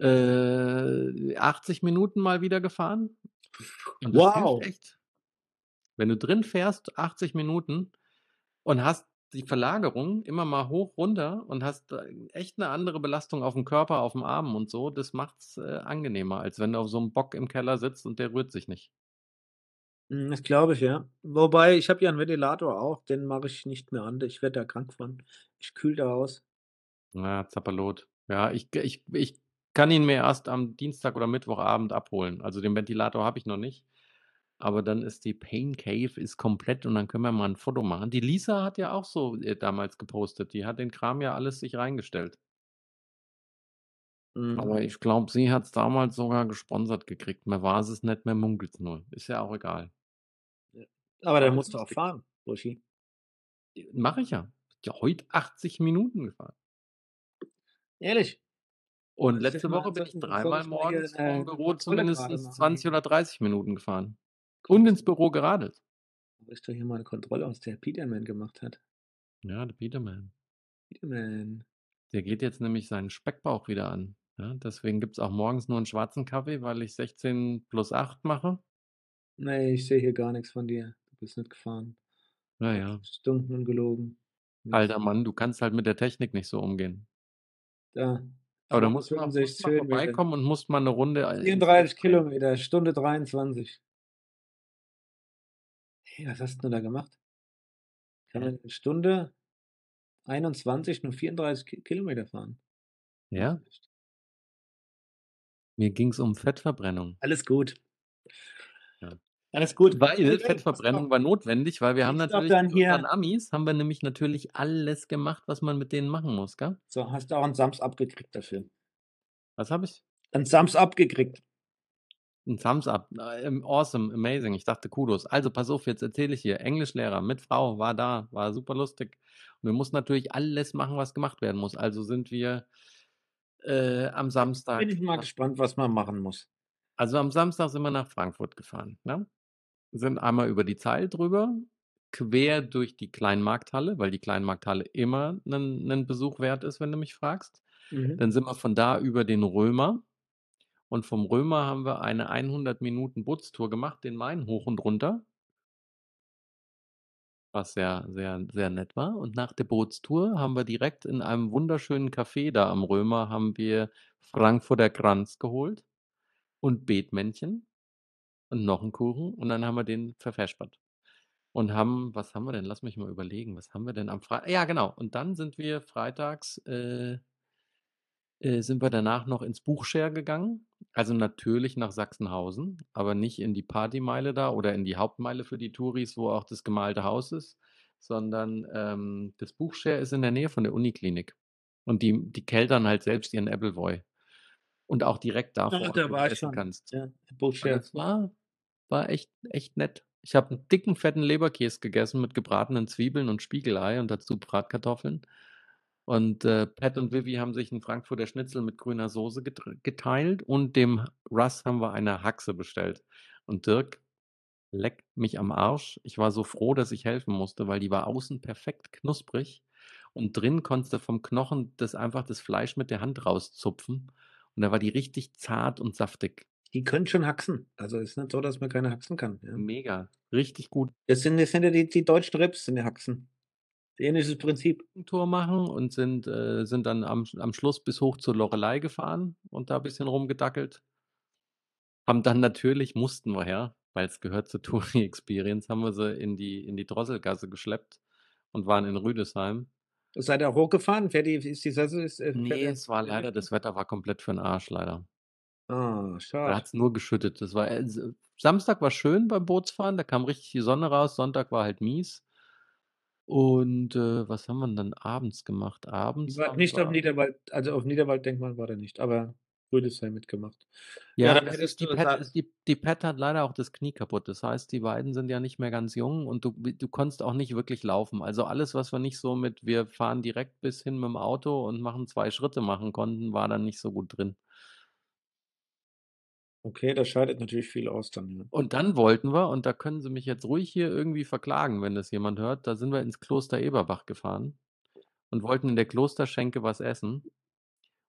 Speaker 1: äh, 80 Minuten mal wieder gefahren und das hilft
Speaker 2: Wow.
Speaker 1: echt. Wenn du drin fährst, 80 Minuten und hast die Verlagerung immer mal hoch, runter und hast da echt 'ne andere Belastung auf'm Körper, auf'm Arm und so, das macht's, äh, angenehmer, als wenn du auf so 'm Bock im Keller sitzt und der rührt sich nicht.
Speaker 2: Hm, das glaube ich, ja. Wobei, ich habe ja 'n Ventilator auch, den mache ich nicht mehr an. Ich werde da krank von. Ich kühle da aus.
Speaker 1: Ja, Zapperlot. Ja, ich ich ich kann ihn mir erst am Dienstag oder Mittwochabend abholen. Also, den Ventilator habe ich noch nicht, aber dann ist die Pain Cave ist komplett und dann können wir mal 'n Foto machen. Die Lisa hat ja auch so, äh, damals gepostet. Die hat den Kram ja alles sich reingestellt.
Speaker 2: Mhm.
Speaker 1: Aber ich glaube, sie hat's damals sogar gesponsert gekriegt. Man weiß es nicht, man munkelt's nur. Ist ja auch egal.
Speaker 2: Aber dann musst du auch fahren, Buschi.
Speaker 1: Äh, mache ich ja. Ja, heute 80 Minuten gefahren.
Speaker 2: Ehrlich?
Speaker 1: Und letzte Woche bin ich dreimal morgens
Speaker 2: 'ne
Speaker 1: Büro zumindest
Speaker 2: machen
Speaker 1: 20
Speaker 2: hier?
Speaker 1: oder 30 Minuten gefahren und ins Büro geradelt.
Speaker 2: Doch hier mal 'ne Kontrolle, was der Peterman gemacht hat.
Speaker 1: Ja, der Peterman.
Speaker 2: Peterman.
Speaker 1: Der geht jetzt nämlich seinen Speckbauch wieder an, ja? Deswegen gibt's auch morgens nur 'n schwarzen Kaffee, weil ich 16 + 8 mache.
Speaker 2: Ne, ich sehe hier gar nix von dir. Du bist nicht gefahren.
Speaker 1: Ja,
Speaker 2: Hast
Speaker 1: ja.
Speaker 2: gestunken und gelogen.
Speaker 1: Alter Mann, du kannst halt mit der Technik nicht so umgehen.
Speaker 2: Da,
Speaker 1: Aber da musst du mal musst
Speaker 2: 265
Speaker 1: mal
Speaker 2: Höhenmeter.
Speaker 1: vorbeikommen und musst mal 'ne Runde, äh, ins
Speaker 2: 34
Speaker 1: Swift rein.
Speaker 2: Kilometer, Stunde 23. Hey, was hast du da gemacht? Kann man in Stunde 21 nur 34 Ki Kilometer fahren?
Speaker 1: Ja. Mir ging's um Fettverbrennung.
Speaker 2: Alles gut.
Speaker 1: Ja.
Speaker 2: Alles gut.
Speaker 1: Weil. Fettverbrennung war notwendig, weil wir haben natürlich
Speaker 2: dann hier
Speaker 1: Amis haben wir nämlich natürlich alles gemacht, was man mit denen machen muss, gell?
Speaker 2: So, hast du auch 'n Sams abgekriegt dafür.
Speaker 1: Was habe ich?
Speaker 2: 'N Sams abgekriegt.
Speaker 1: 'N Thumbs up. Awesome, amazing. Ich dachte Kudos. Also, pass auf, jetzt erzähle ich hier. Englischlehrer mit Frau war da, war super lustig. Und wir mussten natürlich alles machen, was gemacht werden muss. Also, sind wir, äh, am
Speaker 2: Jetzt bin
Speaker 1: Samstag
Speaker 2: ich mal gespannt, was man machen muss.
Speaker 1: Also, am Samstag sind wir nach Frankfurt gefahren, ne? Sind einmal über die Zeil drüber, quer durch die Kleinmarkthalle, weil die Kleinmarkthalle immer 'nen 'nen Besuch wert ist, wenn du mich fragst.
Speaker 2: Mhm.
Speaker 1: Dann sind wir von da über den Römer und vom Römer haben wir eine 100 Minuten Bootstour gemacht, den Main hoch und runter. Was sehr, sehr, sehr nett war. Und nach der Bootstour haben wir direkt in einem wunderschönen Café da am Römer haben wir Frankfurter Kranz geholt und Bethmännchen und noch 'n Kuchen und dann haben wir den vervespert. Und haben was haben wir denn? Lass mich mal überlegen. Was haben wir denn am Frei ja, genau. Und dann sind wir freitags, äh äh, sind wir danach noch ins Buchshare gegangen. Also, natürlich nach Sachsenhausen, aber nicht in die Partymeile da oder in die Hauptmeile für die Touris, wo auch das gemalte Haus ist, sondern, ähm, das Buchshare ist in der Nähe von der Uniklinik. Und die die keltern halt selbst ihren Appleboy. Und auch direkt da vor
Speaker 2: Ach, da war
Speaker 1: du
Speaker 2: ich
Speaker 1: essen
Speaker 2: schon.
Speaker 1: kannst.
Speaker 2: Ja,
Speaker 1: Und
Speaker 2: Buchshare.
Speaker 1: das war war echt echt nett. Ich habe 'n dicken, fetten Leberkäse gegessen mit gebratenen Zwiebeln und Spiegelei und dazu Bratkartoffeln. Und, äh, Pat und Vivi haben sich 'n Frankfurter Schnitzel mit grüner Soße geteilt und dem Russ haben wir eine Haxe bestellt. Und Dirk, leck mich am Arsch. Ich war so froh, dass ich helfen musste, weil die war außen perfekt knusprig und drin konntest du vom Knochen das einfach das Fleisch mit der Hand rauszupfen und da war die richtig zart und saftig.
Speaker 2: Die können schon haxen. Also, ist nicht so, dass man keine haxen kann, ja.
Speaker 1: Mega, richtig gut.
Speaker 2: Das sind das sind ja die die deutschen Rips sind ja Haxen. Ähnliches Prinzip.
Speaker 1: Tour machen und sind äh, sind dann am am Schluss bis hoch zur Loreley gefahren und da bisschen rumgedackelt. Haben dann natürlich mussten wir ja, weil's gehört zur Touri Experience, haben wir sie in die in die Drosselgasse geschleppt und waren in Rüdesheim.
Speaker 2: Seid ihr hochgefahren? Fährt die ist die Sessel ist äh,
Speaker 1: Ne,
Speaker 2: der
Speaker 1: es war leider das Wetter war komplett für 'n Arsch leider.
Speaker 2: Ah,
Speaker 1: Da
Speaker 2: schade.
Speaker 1: hat's nur geschüttet. Das war, äh, Samstag war schön beim Bootsfahren, da kam richtig die Sonne raus. Sonntag war halt mies. Und, äh, was haben wir dann abends gemacht? Abends
Speaker 2: wart
Speaker 1: haben
Speaker 2: nicht auf
Speaker 1: wir
Speaker 2: Niederwald also, auf Niederwalddenkmal wart ihr nicht, aber Rüdesheim mitgemacht. Ja,
Speaker 1: Ja,
Speaker 2: dann
Speaker 1: das
Speaker 2: hättest
Speaker 1: ist die
Speaker 2: du
Speaker 1: Pat
Speaker 2: da
Speaker 1: ist die die Pat hat leider auch das Knie kaputt. Das heißt, die beiden sind ja nicht mehr ganz jung und du du konntest auch nicht wirklich laufen. Also, alles, was wir nicht so mit wir fahren direkt bis hin mit'm Auto und machen 2 Schritte machen konnten, war dann nicht so gut drin.
Speaker 2: Okay, das scheidet natürlich viel aus dann, ja.
Speaker 1: Und dann wollten wir und da können sie mich jetzt ruhig hier irgendwie verklagen, wenn das jemand hört, da sind wir ins Kloster Eberbach gefahren und wollten in der Klosterschenke was essen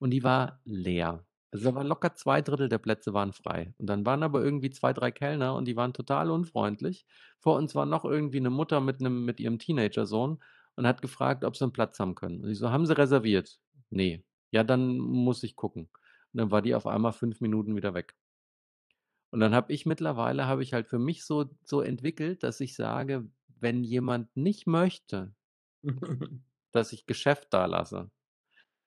Speaker 1: und die war leer. Also, da waren locker 2/3 der Plätze waren frei. Und dann waren aber irgendwie 2, 3 Kellner und die waren total unfreundlich. Vor uns war noch irgendwie 'ne Mutter mit 'nem mit ihrem Teenagersohn und hat gefragt, ob sie 'n Platz haben können. Und ich so: „Haben Sie reserviert?“ „Ne.“ „Ja, dann muss ich gucken.“ Und dann war die auf einmal 5 Minuten wieder weg. Und dann habe ich mittlerweile habe ich halt für mich so so entwickelt, dass ich sage, wenn jemand nicht möchte dass ich Geschäft da lasse,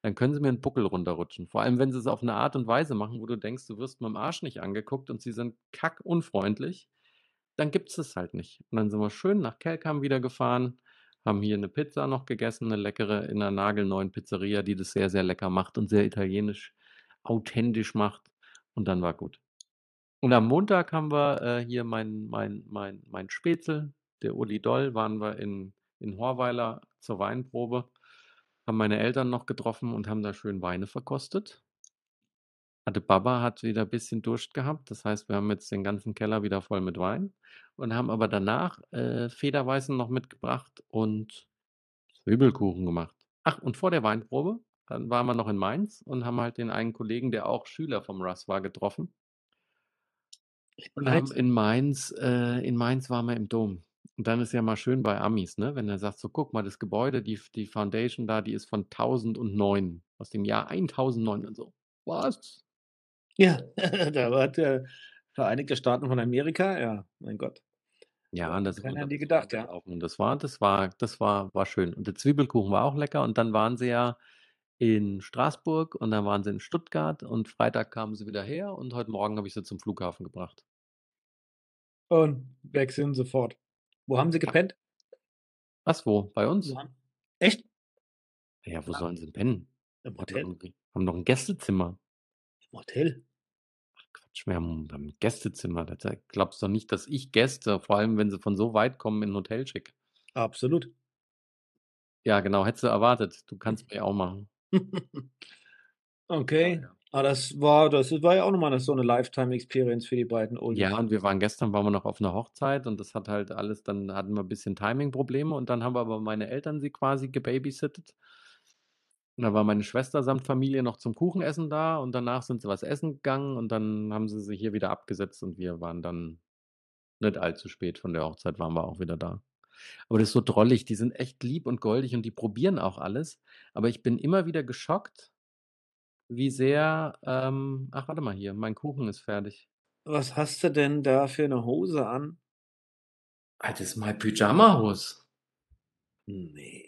Speaker 1: dann können sie mir 'n Buckel runterrutschen. Vor allem, wenn sie's auf 'ne Art und Weise machen, wo du denkst, du wirst mit'm Arsch nicht angeguckt und sie sind kackunfreundlich, dann gibt's das halt nicht. Und dann sind wir schön nach Kelkheim wieder gefahren, haben hier 'ne Pizza noch gegessen, 'ne leckere in 'ner nagelneuen Pizzeria, die das sehr, sehr lecker macht und sehr italienisch authentisch macht und dann war gut. Und am Montag haben wir, äh, hier mein mein mein mein Spätzl, der Uli Doll waren wir in in Horweiler zur Weinprobe, haben meine Eltern noch getroffen und haben da schön Weine verkostet. Der Baba hat wieder bisschen Durst gehabt. Das heißt, wir haben jetzt den ganzen Keller wieder voll mit Wein und haben aber danach, äh, Federweißen noch mitgebracht und Zwiebelkuchen gemacht. Ach, und vor der Weinprobe, dann waren wir noch in Mainz und haben halt den einen Kollegen, der auch Schüler vom Russ war, getroffen. Und haben in Mainz äh, in Mainz waren wir im Dom. Und dann ist ja mal schön bei Amis, ne, wenn er sagt: „So, guck mal, das Gebäude, die die Foundation da, die ist von 1009, aus dem Jahr 1009“ und so. „Was?“
Speaker 2: Ja, da war der Vereinigte Staaten von Amerika, ja, mein Gott.
Speaker 1: Ja, und da sind wir
Speaker 2: Keiner an
Speaker 1: dann
Speaker 2: die gedacht, ja.
Speaker 1: rumgelaufen und das war das war das war war schön. Und der Zwiebelkuchen war auch lecker und dann waren sie ja in Straßburg und dann waren sie in Stuttgart und Freitag kamen sie wieder her und heute Morgen habe ich sie zum Flughafen gebracht.
Speaker 2: Und weg sind sie fort. Wo haben sie gepennt?
Speaker 1: Was, wo? Bei uns?
Speaker 2: Echt?
Speaker 1: Ja, wo sollen sie pennen?
Speaker 2: Im Hotel?
Speaker 1: 'n haben doch 'n Gästezimmer.
Speaker 2: Im Hotel?
Speaker 1: Ach Quatsch, wir haben wir haben 'n Gästezimmer. Da glaubst doch nicht, dass ich Gäste, vor allem wenn sie von so weit kommen, in 'n Hotel schicke.
Speaker 2: Absolut.
Speaker 1: Ja, genau, hättest du erwartet. Du kannst mir auch machen.
Speaker 2: Okay.
Speaker 1: Ja, ja.
Speaker 2: Ah, das war das war ja auch noch mal 'ne so 'ne Lifetime Experience für die beiden Oldies.
Speaker 1: Ja, und wir waren gestern waren wir noch auf 'ner Hochzeit und das hat halt alles dann hatten wir bisschen Timing-Probleme und dann haben wir aber meine Eltern sie quasi gebabysittet. Und dann war meine Schwester samt Familie noch zum Kuchenessen da und danach sind sie was essen gegangen und dann haben sie sich hier wieder abgesetzt und wir waren dann nicht allzu spät von der Hochzeit waren wir auch wieder da. Aber das ist so drollig, die sind echt lieb und goldig und die probieren auch alles, aber ich bin immer wieder geschockt, wie sehr, ähm ach, warte mal hier, mein Kuchen ist fertig.
Speaker 2: Was hast du denn da für 'ne Hose an?
Speaker 1: Ah, das ist meine Pyjamahose.
Speaker 2: Ne.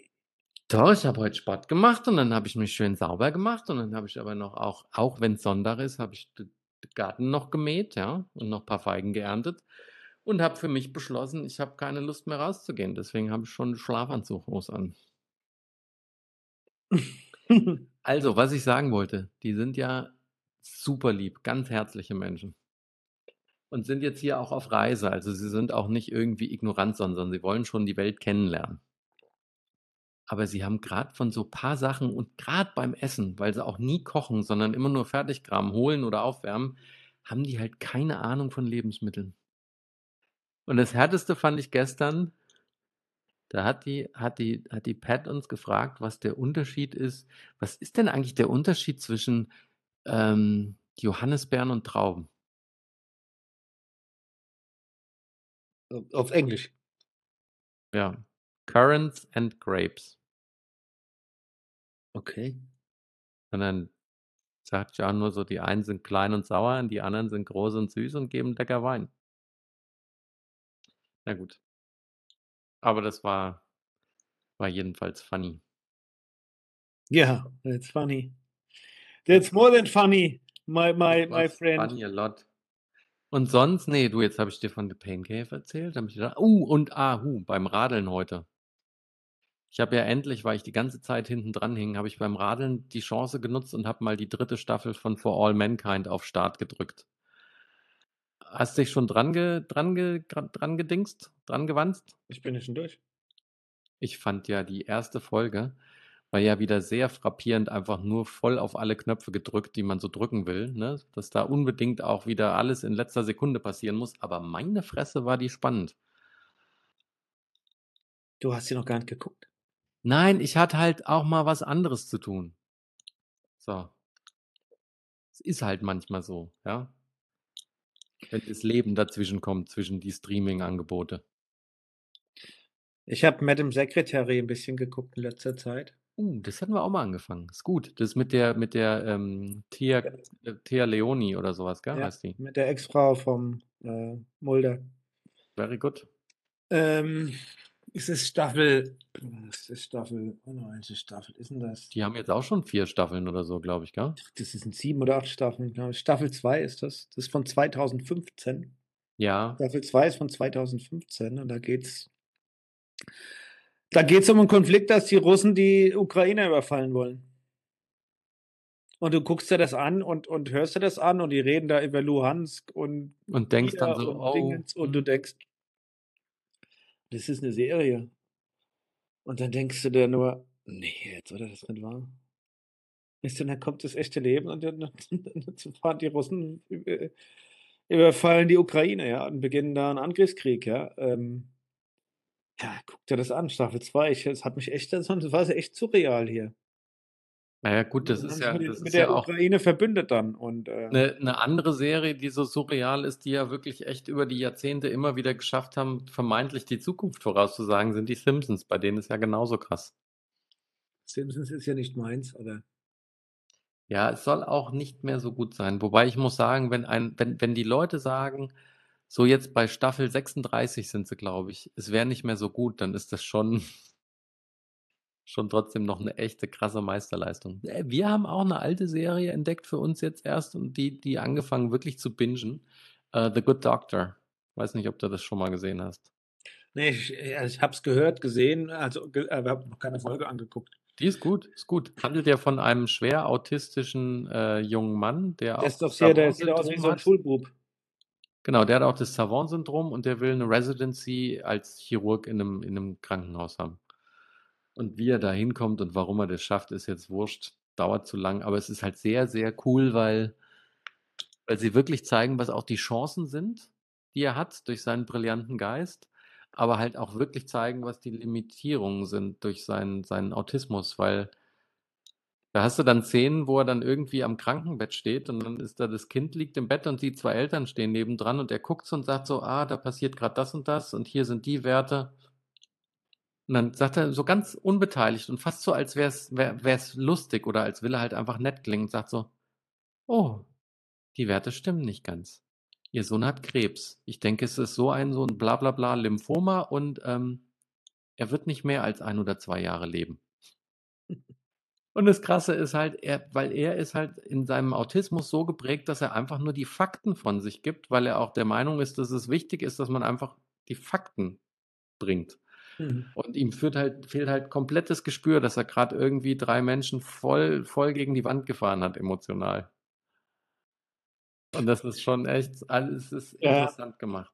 Speaker 1: Doch, ich habe heute Sport gemacht und dann habe ich mich schön sauber gemacht und dann habe ich aber noch auch auch wenn's Sonntag ist, habe ich d den Garten noch gemäht, ja, und noch paar Feigen geerntet und habe für mich beschlossen, ich habe keine Lust mehr rauszugehen. Deswegen habe ich schon 'ne Schlafanzughose an. Also, was ich sagen wollte, die sind ja super lieb, ganz herzliche Menschen. Und sind jetzt hier auch auf Reise. Also, sie sind auch nicht irgendwie ignorant, sondern sie wollen schon die Welt kennenlernen. Aber sie haben grad von so paar Sachen und grad beim Essen, weil sie auch nie kochen, sondern immer nur Fertigkram holen oder aufwärmen, haben die halt keine Ahnung von Lebensmitteln. Und das Härteste fand ich gestern da hat die hat die hat die Pat uns gefragt, was der Unterschied ist was ist denn eigentlich der Unterschied zwischen, ähm, Johannisbeeren und Trauben?
Speaker 2: Äh, auf Englisch.
Speaker 1: Ja. Currants and grapes.
Speaker 2: Okay.
Speaker 1: Und dann sagt John nur so, die einen sind klein und sauer und die anderen sind groß und süß und geben lecker Wein. Na gut. Aber das war war jedenfalls funny.
Speaker 2: Yeah, that's funny. That's more than funny, my my my friend.
Speaker 1: funny a lot. Und sonst ne, du, jetzt habe ich dir von The Pain Cave erzählt, habe ich gedacht uh, und ah, hu, beim Radeln heute. Ich habe ja endlich, weil ich die ganze Zeit hinten dran hing, habe ich beim Radeln die Chance genutzt und habe mal die 3. Staffel von For All Mankind auf Start gedrückt. Hast dich schon dran ge dran ge dran gedingst, dran gewanzt?
Speaker 2: Ich bin ja schon durch.
Speaker 1: Ich fand ja die 1. Folge war ja wieder sehr frappierend einfach nur voll auf alle Knöpfe gedrückt, die man so drücken will, ne? Dass da unbedingt auch wieder alles in letzter Sekunde passieren muss, aber meine Fresse war die spannend.
Speaker 2: Du hast sie noch gar nicht geguckt?
Speaker 1: Nein, ich hatte halt auch mal was anderes zu tun. So. Es ist halt manchmal so, ja? Wenn das Leben dazwischenkommt, zwischen die Streaming-Angebote.
Speaker 2: Ich habe Madame Secretary 'n bisschen geguckt in letzter Zeit.
Speaker 1: Uh, das hatten wir auch mal angefangen. Ist gut. Das mit der mit der, ähm, Tia
Speaker 2: Ja.
Speaker 1: äh, Tia Leoni oder so was, gell,
Speaker 2: Ja,
Speaker 1: heißt die?
Speaker 2: mit der Ex-Frau vom, äh, Mulder.
Speaker 1: Very good.
Speaker 2: Ähm, es ist Staffel es ist Staffel oh nein, welche Staffel ist 'n das?
Speaker 1: Die haben jetzt auch schon 4 Staffeln oder so, glaube ich, gell?
Speaker 2: Das sind 7 oder 8 Staffeln, glaube ich. Staffel 2 ist das. Das ist von 2015.
Speaker 1: Ja.
Speaker 2: Staffel 2 ist von 2015 und da geht's da geht's um 'n Konflikt, dass die Russen die Ukraine überfallen wollen. Und du guckst dir das an und und hörst dir das an und die reden da über Luhansk und
Speaker 1: Und denkst dann so:
Speaker 2: und
Speaker 1: „Oh,
Speaker 2: und du
Speaker 1: mhm.“
Speaker 2: denkst das ist 'ne Serie. Und dann denkst du dir nur: „Ne, jetzt, oder? Das nicht wahr?“ Weißt du, dann kommt das echte Leben und dann dann fahren die Russen überfallen die Ukraine, ja, und beginnen da 'n Angriffskrieg, ja. Ähm ja, guck dir das an, Staffel 2. Ich es hat mich echt das war echt surreal hier.
Speaker 1: Na ja, gut, das ist ja das
Speaker 2: mit
Speaker 1: ist ja
Speaker 2: der
Speaker 1: auch
Speaker 2: Ukraine verbündet dann und, äh
Speaker 1: 'ne 'ne andere Serie, die so surreal ist, die ja wirklich echt über die Jahrzehnte immer wieder geschafft haben, vermeintlich die Zukunft vorauszusagen, sind die Simpsons. Bei denen ist ja genauso krass.
Speaker 2: Simpsons ist ja nicht meins, aber
Speaker 1: Ja, es soll auch nicht mehr so gut sein. Wobei ich muss sagen, wenn ein wenn wenn die Leute sagen, so jetzt bei Staffel 36 sind sie, glaube ich, es wäre nicht mehr so gut, dann ist das schon schon trotzdem noch 'ne echte krasse Meisterleistung. Äh, wir haben auch 'ne alte Serie entdeckt für uns jetzt erst und die die angefangen wirklich zu bingen. Äh, „The Good Doctor“. Weiß nicht, ob du das schon mal gesehen hast.
Speaker 2: Ne, ich äh, ich habe es gehört, gesehen, also ge habe noch keine Folge angeguckt.
Speaker 1: Die ist gut, ist gut. Handelt ja von einem schwer autistischen, äh, jungen Mann, der auch
Speaker 2: ist doch hier der sieht aus wie so 'n
Speaker 1: hat.
Speaker 2: Schulbub.
Speaker 1: Genau, der hat auch das Savant-Syndrom und der will 'ne Residency als Chirurg in 'nem in 'nem Krankenhaus haben. Und wie er da hinkommt und warum er das schafft, ist jetzt wurscht, dauert zu lang, aber es ist halt sehr, sehr cool, weil weil sie wirklich zeigen, was auch die Chancen sind, die er hat durch seinen brillanten Geist, aber halt auch wirklich zeigen, was die Limitierungen sind durch seinen seinen Autismus, weil da hast du dann Szenen, wo er dann irgendwie am Krankenbett steht und dann ist da das Kind liegt im Bett und die 2 Eltern stehen nebendran und er guckt so und sagt so: „Ah, da passiert grad das und das und hier sind die Werte.“ Und dann sagt er so ganz unbeteiligt und fast so, als wär's wär wär's lustig oder als will er halt einfach nett klingen und sagt so: „Oh, die Werte stimmen nicht ganz. Ihr Sohn hat Krebs. Ich denke, es ist so ein so 'n bla bla bla Lymphoma und, ähm, er wird nicht mehr als 1 oder 2 Jahre leben.“ Und das Krasse ist halt, er weil er ist halt in seinem Autismus so geprägt, dass er einfach nur die Fakten von sich gibt, weil er auch der Meinung ist, dass es wichtig ist, dass man einfach die Fakten bringt.
Speaker 2: Mhm.
Speaker 1: Und ihm führt halt fehlt halt komplett das Gespür, dass er grad irgendwie 3 Menschen voll voll gegen die Wand gefahren hat emotional. Und das ist schon echt alles ist
Speaker 2: Ja.
Speaker 1: interessant gemacht.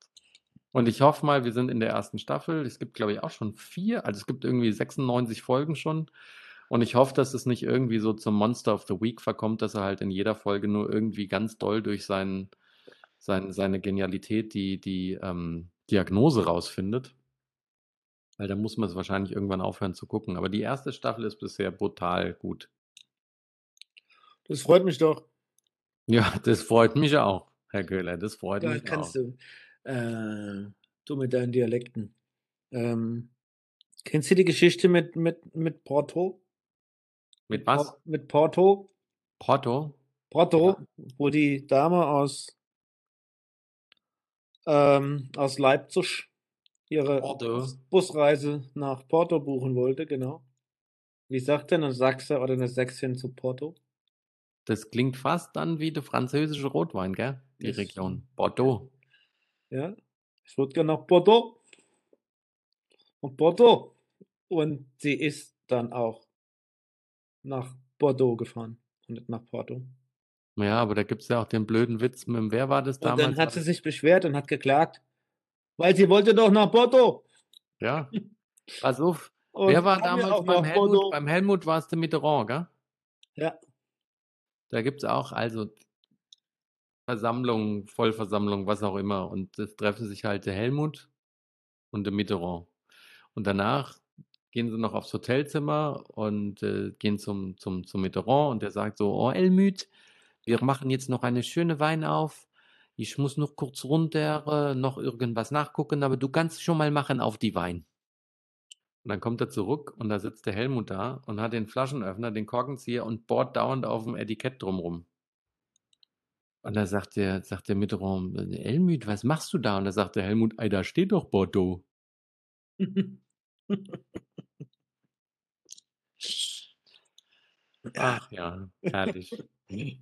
Speaker 1: Und ich hoffe mal, wir sind in der ersten Staffel. Es gibt, glaube ich, auch schon vier. Also es gibt irgendwie 96 Folgen schon. Und ich hoffe, dass es nicht irgendwie so zum Monster of the Week verkommt, dass er halt in jeder Folge nur irgendwie ganz doll durch seinen, sein, seine Genialität die, die ähm, Diagnose rausfindet. Weil da muss man es wahrscheinlich irgendwann aufhören zu gucken. Aber die erste Staffel ist bisher brutal gut.
Speaker 2: Das freut mich doch.
Speaker 1: Ja, das freut mich auch, Herr Köhler. Das freut
Speaker 2: Da
Speaker 1: mich
Speaker 2: kannst
Speaker 1: auch.
Speaker 2: du, äh, du mit deinen Dialekten. Ähm, kennst du die Geschichte mit, mit, mit Porto?
Speaker 1: Mit was?
Speaker 2: Mit Porto?
Speaker 1: Porto?
Speaker 2: Porto, wo die Dame aus, ähm, aus Leipzig ihre
Speaker 1: Porto.
Speaker 2: Bus- Busreise nach Porto buchen wollte, genau. Wie sagt denn ein Sachse oder eine Sächsin zu Porto?
Speaker 1: Das klingt fast dann wie der französische Rotwein, gell? Die
Speaker 2: Das-
Speaker 1: Region. Bordeaux.
Speaker 2: Ja, ich würde gerne nach Porto. Und Porto. Und sie ist dann auch nach Bordeaux gefahren und nicht nach Porto.
Speaker 1: Ja, aber da gibt es ja auch den blöden Witz mit dem, wer war das
Speaker 2: Und
Speaker 1: damals?
Speaker 2: dann hat sie sich beschwert und hat geklagt, weil sie wollte doch nach Porto.
Speaker 1: Ja. Pass auf, wer war damals beim Helmut?
Speaker 2: Bordeaux.
Speaker 1: Beim Helmut war es der Mitterrand, gell?
Speaker 2: Ja,
Speaker 1: Da gibt es auch also Versammlungen, Vollversammlungen, was auch immer. Und das treffen sich halt der Helmut und der Mitterrand. Und danach gehen sie noch aufs Hotelzimmer und äh, gehen zum, zum, zum Mitterrand und der sagt so, oh Helmut, wir machen jetzt noch eine schöne Wein auf. Ich muss noch kurz runter, äh, noch irgendwas nachgucken, aber du kannst schon mal machen auf die Wein. Und dann kommt er zurück und da sitzt der Helmut da und hat den Flaschenöffner, den Korkenzieher und bohrt dauernd auf dem Etikett drumrum. Und da sagt der, sagt der Mitterrand, Helmut, was machst du da? Und da sagt der Helmut, ey, da steht doch Bordeaux. Ach ja, herrlich.